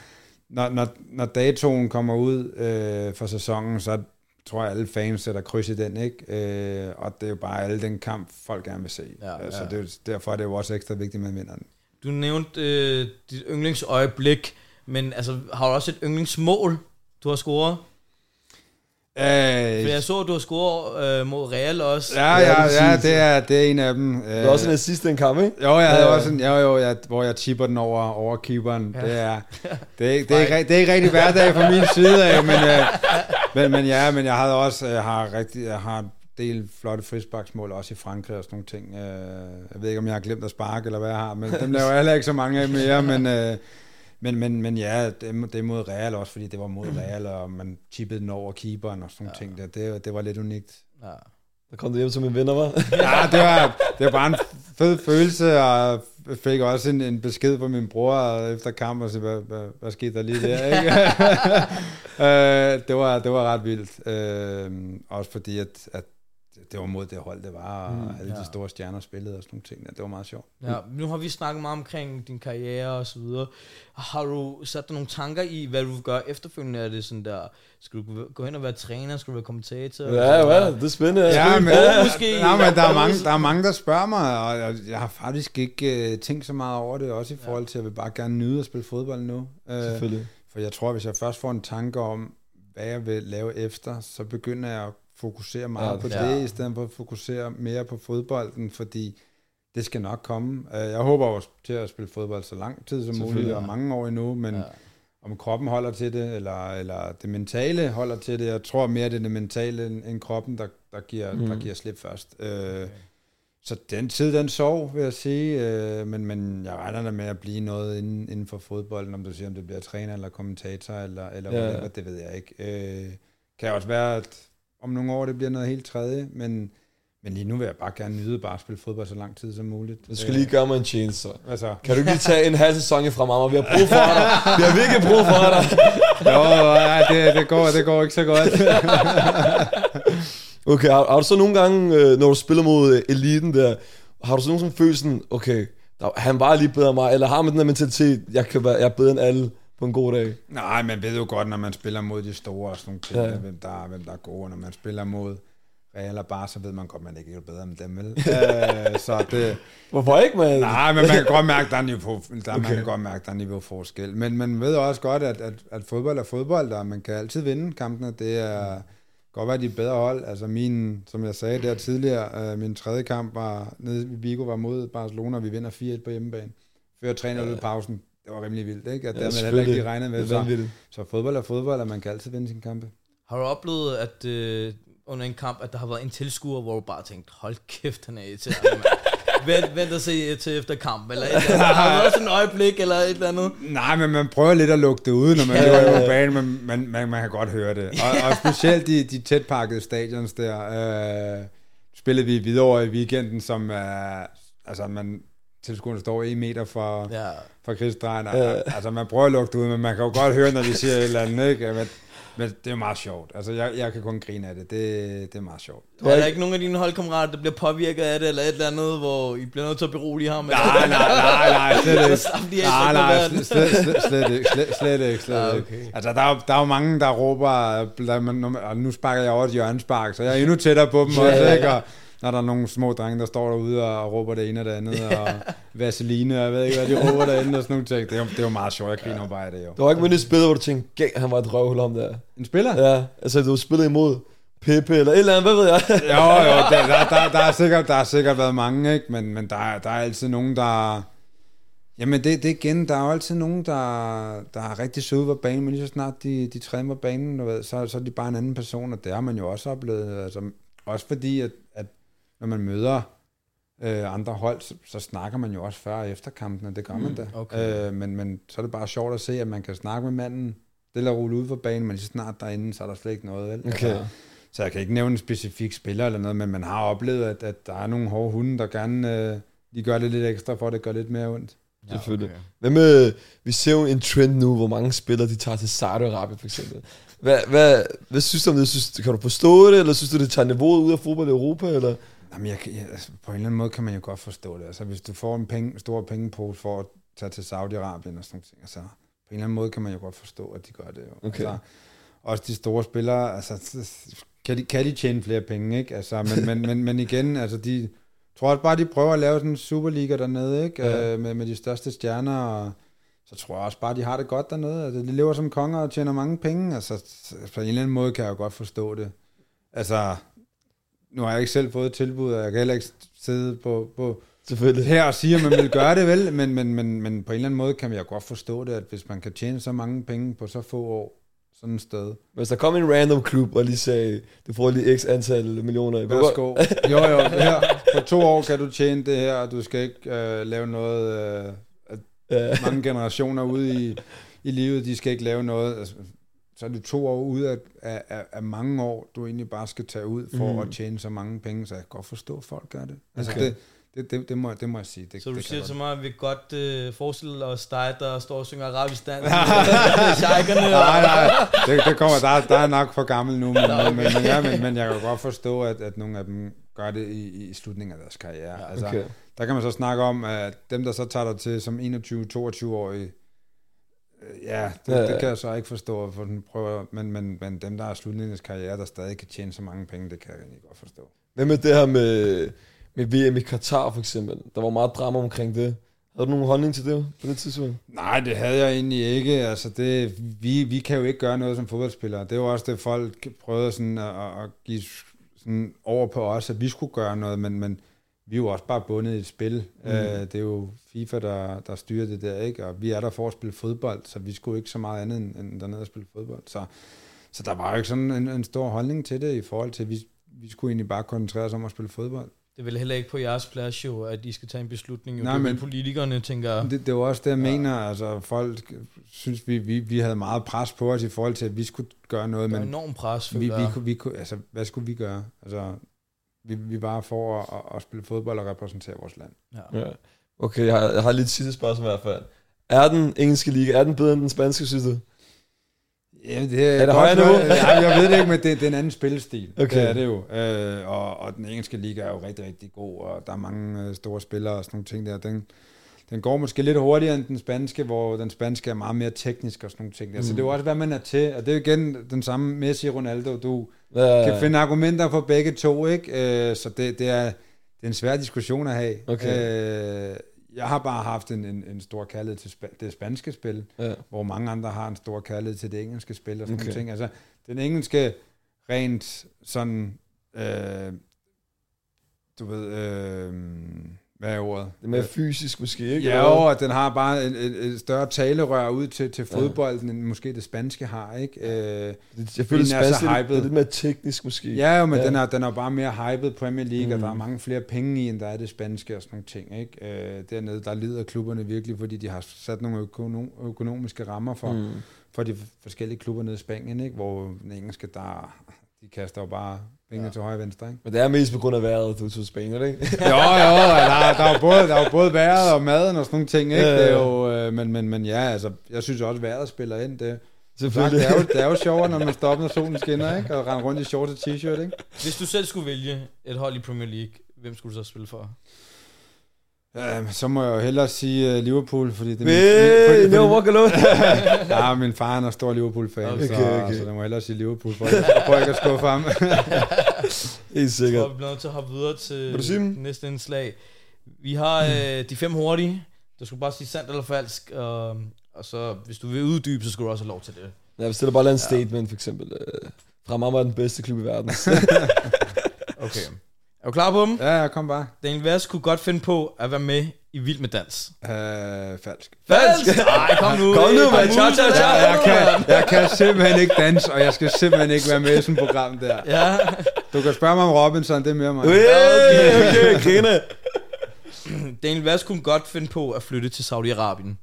når, når, når datoen kommer ud øh, for sæsonen, så tror jeg, alle fans sætter kryds i den, ikke? Øh, og det er jo bare alle den kamp, folk gerne vil se. Ja, Øh, Så ja. det, er derfor er det jo også ekstra vigtigt, at man vinder den. Du nævnte øh, dit yndlingsøjeblik, men altså, har du også et yndlingsmål, du har scoret? Øh, For jeg så, at du har scoret øh, mod Real også. ja, Ja, ja, det er det er, det er en af dem. Det var også en assist i en kamp, ikke? Jo, jeg havde Ja, ja. også en, jo, jo, jeg, hvor jeg chipper den over, over keeperen. Ja. Ja. Det, er, det, er, ikke- det, er, ikke, ri- det er ikke rigtig hverdag fra min side af, men, øh, men, men ja, men jeg havde også, jeg har rigtig, jeg har en del flotte frisbaksmål også i Frankrig og sådan nogle ting. Øh, Jeg ved ikke, om jeg har glemt at sparke, eller hvad jeg har, men dem laver jeg heller ikke så mange af mere, men, øh, men, men, men ja, det, det mod Real også, fordi det var mod Real, og man chippede den over keeperen og sådan nogle ting. Der. Det, det var lidt unikt. Ja. Der kom du hjem som en venner, var. Ja, det var, det var bare en fed følelse, og fik også en, en besked fra min bror efter kampen, og så, hvad, hvad, hvad skete der lige der, ikke? øh, det, var, det var ret vildt. Øh, også fordi, at, at det var mod det hold, det var, og Mm, alle ja. de store stjerner spillede og sådan nogle ting. der. Det var meget sjovt. Ja, nu har vi snakket meget omkring din karriere og så videre. Har du sat dig nogle tanker i, hvad du vil gøre efterfølgende? Er det sådan der, skal du gå hen og være træner? Skal du være kommentator? Ja, ja, det er spændende. Ja, men, Ja, måske. ja, men der, er mange, der er mange, der spørger mig, og jeg, jeg har faktisk ikke uh, tænkt så meget over det, også i forhold til, at jeg vil bare gerne nyde at spille fodbold nu. Uh, Selvfølgelig. For jeg tror, hvis jeg først får en tanke om, hvad jeg vil lave efter, så begynder jeg at fokusere meget Ja, på ja. det, i stedet for at fokusere mere på fodbolden, fordi det skal nok komme. Øh, Jeg håber også til at spille fodbold så lang tid som muligt, og mange år endnu, men Ja. om kroppen holder til det, eller, eller det mentale holder til det, jeg tror mere, det er det mentale end, kroppen, der, der, giver, mm. der giver slip først. Øh, så den tid, den sov, vil jeg sige, øh, men, men jeg regner da med at blive noget inden, inden for fodbolden, om du siger, om det bliver træner eller kommentator, eller, eller Ja. ja. whatever, det ved jeg ikke. Øh, kan også være, at om nogle år, det bliver noget helt tredje, men, men lige nu vil jeg bare gerne nyde bare at spille fodbold så lang tid som muligt. Du skal lige gøre mig en tjeneste, så. Altså, Kan du ikke lige tage en halv sæson fra mig? Vi har brug for dig. Vi har virkelig brug for dig. jo, ja, det, det, går, det går ikke så godt. Okay, har, har du så nogle gange, øh, når du spiller mod øh, eliten der, har du så nogle sådan følelse sådan, okay, han var lige bedre end mig, eller har man den der mentalitet, jeg, kan være, jeg er bedre end alle på en god dag? Nej, man ved jo godt, når man spiller mod de store og sådan nogle ting, Ja. hvem, der, er- hvem der er gode. Når man spiller mod Real og Bar, så ved man godt, man ikke er bedre med dem, vel? øh, så det, Hvorfor ikke, man? nej, men man kan godt mærke, der er niveau, der, okay. man kan godt mærke, der er niveauforskel. Men man ved også godt, at, at, at fodbold er fodbold, og man kan altid vinde kampene. Det er godt være de bedre hold. Altså min, som jeg sagde der tidligere, øh, min tredje kamp var nede i Vigo, var mod Barcelona, og vi vinder 4-1 på hjemmebane. Før 3-0 ja. pausen. Det var rimelig vildt, ikke? At Ja, ja, dermed heller ikke lige regnet med. Det er Så, så fodbold er fodbold, og man kan altid vinde sine kampe. Har du oplevet, at øh, under en kamp, at der har været en tilskuer, hvor du bare tænkt, hold kæft, han er irriterende, mand. Vent, vent og se til efter kamp, eller et eller andet. Har været sådan et øjeblik, eller et eller andet? Nej, men man prøver lidt at lukke det ud, når man Ja, løber ja, på banen, men man, man, man kan godt høre det. Og, og specielt de, de tætpakkede stadions der. Øh, spillede vi videre i weekenden, som er... Altså, man, tilskuerne står en meter fra, ja. Fra krigsdrejen. Ja. Altså, man prøver at lukke det ud, men man kan jo godt høre, når de siger et eller andet, ikke? Men, men det er meget sjovt. Altså, jeg, jeg kan kun grine af det. Det, det er meget sjovt. Er der ikke nogen af dine holdkammerater, der bliver påvirket af det, eller et eller andet, hvor I bliver nødt til at berolige ham? Nej, nej, nej, nej, slet ikke. Nej, nej, slet, slet, slet, slet ikke, slet, slet ikke, slet Ah, ikke. okay. Altså, der er, der er jo mange, der råber, der, man, og nu sparker jeg over et hjørnespark, så jeg er endnu tættere på dem Ja, også, ja, ikke? Og når der er nogle små drenge, der står derude og råber det ene og det andet, og vaseline, og jeg ved ikke, hvad de råber derinde og sådan nogle ting. Det jo, det jo meget sjovt, jeg griner jo bare af det jo. Der var ikke med det spil, hvor du tænkte, gæng, han var et røvhul om der. En spiller? Ja, altså du spillede imod Pepe eller et eller andet, hvad ved jeg? Jo, jo, der, der, der, der, er sikkert, der har sikkert været mange, ikke? Men, men der, er- der er altid nogen, der... Jamen det, det igen, der er jo altid nogen, der, der er rigtig søde på banen, men lige så snart de, de træder på banen, du ved, så, så er de bare en anden person, og det har man jo også oplevet. Altså, også fordi, at, at når man møder øh, andre hold, så, så snakker man jo også før og efter kampen, og det gør man da. okay. Øh, men, men så er det bare sjovt at se, at man kan snakke med manden, stille og roligt ud på banen, men lige så snart derinde, så er der slet ikke noget. Vel? Okay. Altså, så jeg kan ikke nævne en specifik spiller eller noget, men man har oplevet, at, at der er nogle hårde hunde, der gerne øh, de gør det lidt ekstra, for at det gør lidt mere ondt. Selvfølgelig. Hvad med, vi ser jo en trend nu, hvor mange spillere, de tager til Saudi-Arabien for eksempel. Hvad, hvad, hvad synes du om det? Synes, kan du forstå det, eller synes du, det tager niveauet ud af fodbold i Europa? Eller? Jamen, jeg, jeg, altså, på en eller anden måde kan man jo godt forstå det. Altså, hvis du får en penge, stor pengepose for at tage til Saudi-Arabien og sådan nogle ting, altså, på en eller anden måde kan man jo godt forstå, at de gør det. Jo. Okay. Altså, også de store spillere, altså, kan de, kan de tjene flere penge, ikke? Altså, men, men, men, men igen, altså, de jeg tror også bare, de prøver at lave sådan en Superliga dernede, ikke? Ja. Øh, med, med de største stjerner, og så tror jeg også bare, de har det godt dernede. Altså, de lever som konger og tjener mange penge. Altså, på en eller anden måde kan jeg jo godt forstå det. Altså, nu har jeg ikke selv fået et tilbud, og jeg kan heller ikke sidde på, på Selvfølgelig. her og sige, at man vil gøre det vel, men, men, men, men på en eller anden måde kan jeg godt forstå det, at hvis man kan tjene så mange penge på så få år, sådan et sted. Hvis der kom en random klub og lige sagde, du får lige x antal millioner. i Værsgo. Jo, jo, her, på to år kan du tjene det her, og du skal ikke øh, lave noget, øh, at Ja. mange generationer ude i, i livet, de skal ikke lave noget. Altså, så er det to år ude af, af, af, af mange år, du egentlig bare skal tage ud for Mm. at tjene så mange penge, så jeg kan godt forstå, at folk gør det. Altså, Okay. det, det, det, det, må, det må jeg sige. Det, Så du det siger til mig, at vi godt øh, forestille os dig, der står og synger arabisk dans. Shaikerne. Nej, nej, det, det kommer, der, der er nok for gammel nu, men, okay. men, men, ja, men, men jeg kan godt forstå, at, at nogle af dem gør det i, i slutningen af deres karriere. Ja, altså, Okay. Der kan man så snakke om, at dem, der så tager dig til som 21-22-årige, øh, ja, det, Ja, ja. det kan jeg så ikke forstå, for den prøver, men, men, men dem, der er slutningen af deres karriere, der stadig kan tjene så mange penge, det kan jeg egentlig godt forstå. Hvad med det her med, med VM i Katar for eksempel? Der var meget drama omkring det. Havde du nogen holdning til det på det tidspunkt? Nej, det havde jeg egentlig ikke. Altså det, vi, vi kan jo ikke gøre noget som fodboldspillere. Det jo også det, folk prøvede sådan at, at give sådan over på os, at vi skulle gøre noget, men, men vi er jo også bare bundet i et spil. Mm. Øh, det er jo FIFA, der, der styrer det der, ikke? Og vi er der for at spille fodbold, så vi skulle ikke så meget andet end, end dernede at spille fodbold. Så, så der var jo ikke sådan en, en stor holdning til det i forhold til, at vi, vi skulle egentlig bare koncentrere os om at spille fodbold. Det er vel heller ikke på jeres plads jo, at I skal tage en beslutning. Jo. Nej, det men- politikerne, tænker Det, det var også det, jeg ja. mener. Altså, folk synes, vi, vi, vi havde meget pres på os i forhold til, at vi skulle gøre noget, der er men enormt pres, vi, vi, vi kunne, altså, hvad skulle vi gøre? Altså, vi, vi var for at, at, at spille fodbold og repræsentere vores land. Ja. Ja. Okay, jeg har, jeg har lige et sidste spørgsmål i hvert fald. Er den engelske liga, er den bedre end den spanske, synes du? Ja, det er, Er det højere niveau? Ja, jeg ved det ikke, men det, det er en anden spillestil. Okay. Det er det jo. Øh, og, og den engelske liga er jo rigtig, rigtig god, og der er mange øh, store spillere og sådan nogle ting der. Den, den går måske lidt hurtigere end den spanske, hvor den spanske er meget mere teknisk og sådan nogle ting. Der. Så det er jo også, hvad man er til, og det er jo igen den samme Messi Ronaldo, du Ja, kan finde argumenter for begge to, ikke? Øh, så det, det, er, det er en svær diskussion at have. Okay. Øh, jeg har bare haft en, en, en stor kærlighed til spa- det spanske spil, ja. hvor mange andre har en stor kærlighed til det engelske spil og sådan. Okay. nogle ting. Altså, den engelske rent sådan, øh, du ved, øh, hvad er er mere fysisk måske, ikke? Ja, jo, og den har bare et, et, et større talerør ud til, til fodbolden, end måske det spanske har, ikke? Øh, Det- Jeg føler, det er spanske er lidt- er lidt mere teknisk måske. ja, jo, men Ja. ja. Den, er, den er bare mere hyped Premier League, mm. og Mm. der er mange flere penge i, end der er det spanske og sådan nogle ting, ikke? Øh, dernede, der lider klubberne virkelig, fordi de har sat nogle økonom, økonomiske rammer for, mm. Mm. for de forskellige klubber nede i Spanien, ikke? Hvor den engelske, der, de kaster jo bare penge ja. til højre og venstre, ikke? Men det er mest på grund af vejret, du tog Spanien, ikke? jo, jo, der, der, er jo både, der er jo både vejret og maden og sådan nogle ting, ikke? Ja, ja. Det er jo, øh, men, men, men ja, altså, jeg synes også, at vejret spiller ind. Det, Selvfølgelig. det, er jo, det er jo sjovere, når man står op, når solen skinner, ikke? Og render rundt i shorts og t-shirt, ikke? Hvis du selv skulle vælge et hold i Premier League, hvem skulle du så spille for? Ja, så må jeg jo hellere sige uh, Liverpool, fordi det er Hey, fordi- no walk alone. Ja, min far han er stor Liverpool-fan, Okay, så, okay. så jeg må hellere sige Liverpool, for, for ikke at skuffe ham. Helt Jeg sikkert. tror, vi bliver nødt til at hoppe videre til næste indslag. Vi har øh, de fem hurtige. Du skulle bare sige sandt eller falsk. Og, og så, hvis du vil uddybe, så skal du også have lov til det. Ja, hvis det er bare lade en statement, for eksempel. Øh, Fremad er den bedste klub i verden. Okay. Er du klar på dem? ja, ja, kom bare. Daniel Vass kunne godt finde på at være med i Vild med Dans. Uh, falsk. Falsk! Ej, kom nu. Kom nu, Kom. Cha, cha, cha. Ja, jeg, kan, jeg kan simpelthen ikke danse, og jeg skal simpelthen ikke være med i sådan et program der. Ja. Du kan spørge mig om Robinson, det er mere mig. Hey, okay, grine. Daniel Vass kunne godt finde på at flytte til Saudi-Arabien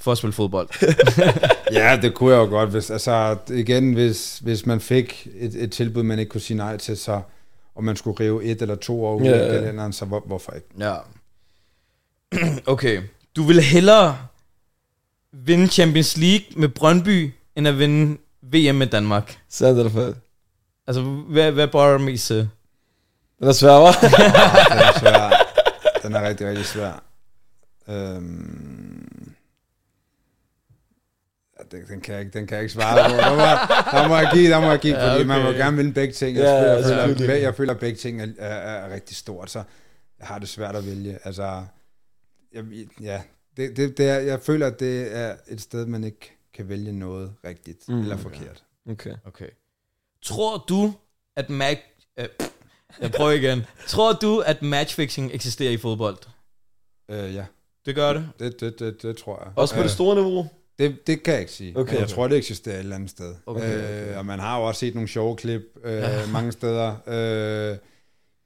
for at spille fodbold. Ja, det kunne jeg jo godt. Hvis, altså, igen, hvis, hvis man fik et, et tilbud, man ikke kunne sige nej til, så, og man skulle rive et eller to år ud Ja, af ja. kalenderen, så hvor, hvorfor ikke? Ja. Okay. Du vil hellere vinde Champions League med Brøndby, end at vinde VM med Danmark. Sandt eller falsk? Altså, hvad, hvad bøjer du mest til? Den er svær, hva'? Den er svær. Den er rigtig, rigtig svær. Øhm, ja, den, den, kan jeg ikke, den kan jeg ikke svare på. Der må, der må jeg give, der må jeg give, Ja, fordi man må okay. gerne vinde begge ting. Jeg, Ja, føler, jeg, føler, jeg, føler, at begge ting er, er, er rigtig stort, så jeg har det svært at vælge. Altså, jeg, ja, det, det, det er, jeg føler, at det er et sted, man ikke kan vælge noget rigtigt Mm, eller forkert. Okay. Okay. Tror du, at Mac... Øh, jeg prøver igen. Tror du, at matchfixing eksisterer i fodbold? Øh, ja, Det gør det. det, det, det, det tror jeg. Også på Øh, det store niveau? Det, det kan jeg ikke sige. Okay. Okay. Jeg tror, det eksisterer et eller andet sted. Okay, Okay. Øh, og man har jo også set nogle sjove klip øh, Ja. mange steder. Øh,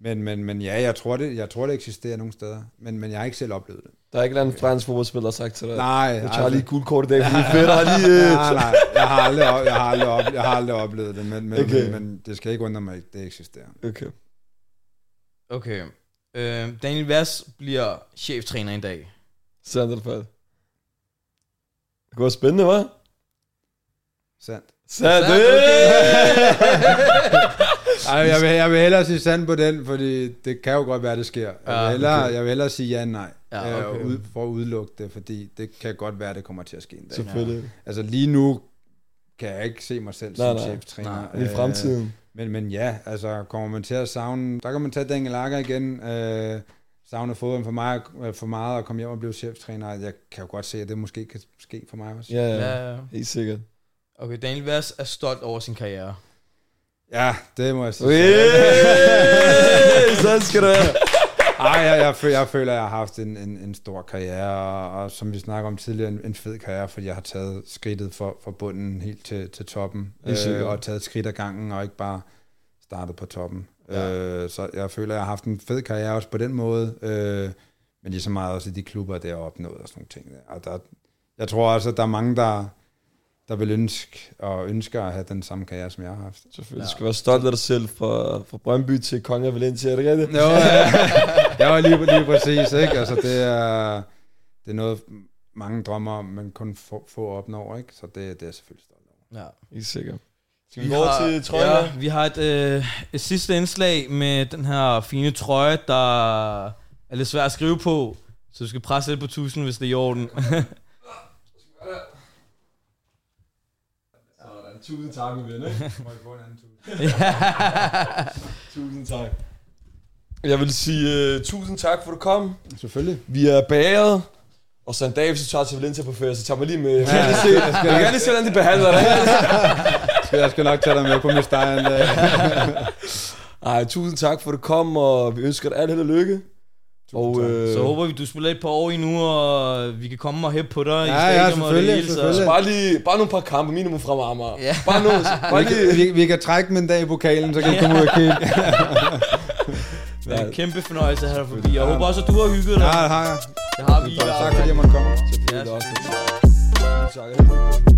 men, men, men ja, jeg tror, det, jeg tror, det eksisterer nogle steder. Men, men jeg har ikke selv oplevet det. Der er ikke en anden fransk fodboldspiller, der har sagt til dig. Nej, Jeg tager lige altså- et guldkort i dag, fordi. Jeg har lige... Øh, nej, nej, jeg har aldrig, jeg har aldrig, op, jeg har aldrig oplevet det, men, men, Okay. okay. men, men det skal ikke undre mig, at det eksisterer. Okay. Okay. Øh, Daniel Vass bliver cheftræner en dag. Sandt eller? Det kunne være spændende, hva'? Sandt. Sandt! Sandt, Ej, jeg, vil, jeg vil hellere sige sandt på den, fordi det kan jo godt være, det sker. Jeg vil hellere, okay. jeg vil hellere sige ja nej, Ja, ja, okay. okay. ud, for at udelukke det, fordi det kan godt være, det kommer til at ske en dag. Selvfølgelig. Altså lige nu kan jeg ikke se mig selv Nej, som nej. cheftræner. I fremtiden. Men, men ja, altså kommer man til at savne... Der kan man tage Daniel Akker igen. Øh, savne fodbold for, mig, øh, for meget og komme hjem og blive cheftræner. Jeg kan jo godt se, at det måske kan ske for mig også. Ja, ja. Ja. Helt sikkert. Okay, Daniel Vass er stolt over sin karriere. Ja, det må jeg sige. Sådan skal det være. Ej, jeg, jeg, føler, jeg føler, at jeg har haft en, en, en stor karriere, og, og som vi snakker om tidligere, en, en fed karriere, fordi jeg har taget skridtet for, for bunden helt til, til toppen, øh, og taget et skridt ad gangen, og ikke bare startet på toppen. Ja. Ja. Øh, så jeg føler, at jeg har haft en fed karriere også på den måde, øh, men lige så meget også i de klubber, der har opnået og sådan nogle ting. Der. Og der, jeg tror også, at der er mange, der, der vil ønske og ønsker at have den samme karriere, som jeg har haft. Selvfølgelig. Du skal være stolt af dig selv fra, fra Brøndby til Konga Valencia, er det rigtigt? Jo, ja. jeg var lige, lige præcis, ikke? Altså, det er, det er noget, mange drømmer om, men kun få, få opnår, ikke? Så det, det er jeg selvfølgelig stolt over. Ja. Helt sikkert. Skal vi gå over til trøjen? Ja, vi har et, øh, et sidste indslag med den her fine trøje, der er lidt svær at skrive på. Så du skal presse lidt på 1000, hvis det er i orden. Tusind tak, min ven, ikke? Må jeg få en anden tur? Tusind tak. Jeg vil sige uh, tusind tak, for at du kom. Selvfølgelig. Vi er bageret. Og så en dag, hvis du tager til Valencia på ferie, så tager mig lige med. Ja, jeg vil gerne se, hvordan de behandler dig. Skal jeg skal nok tage dig med på min steg en dag. Ej, tusind tak, for at du kom, og vi ønsker dig alt held og lykke. Og, tak. øh, Så håber vi, du spiller et par år endnu, og vi kan komme og hæppe på dig Ja, i ja, stadion og det selvfølgelig, hele. Så. selvfølgelig. bare, lige, bare nogle par kampe, minimum fra Amager. Ja. Bare nogle, bare Vi kan, lige. vi, vi kan trække dem en dag i pokalen, så kan vi komme ud og kigge. Det er en kæmpe fornøjelse at have dig forbi. Jeg håber også, at du har hygget dig. Ja, det har jeg. Det har vi. Tak fordi jeg måtte komme. Selvfølgelig også. Tak.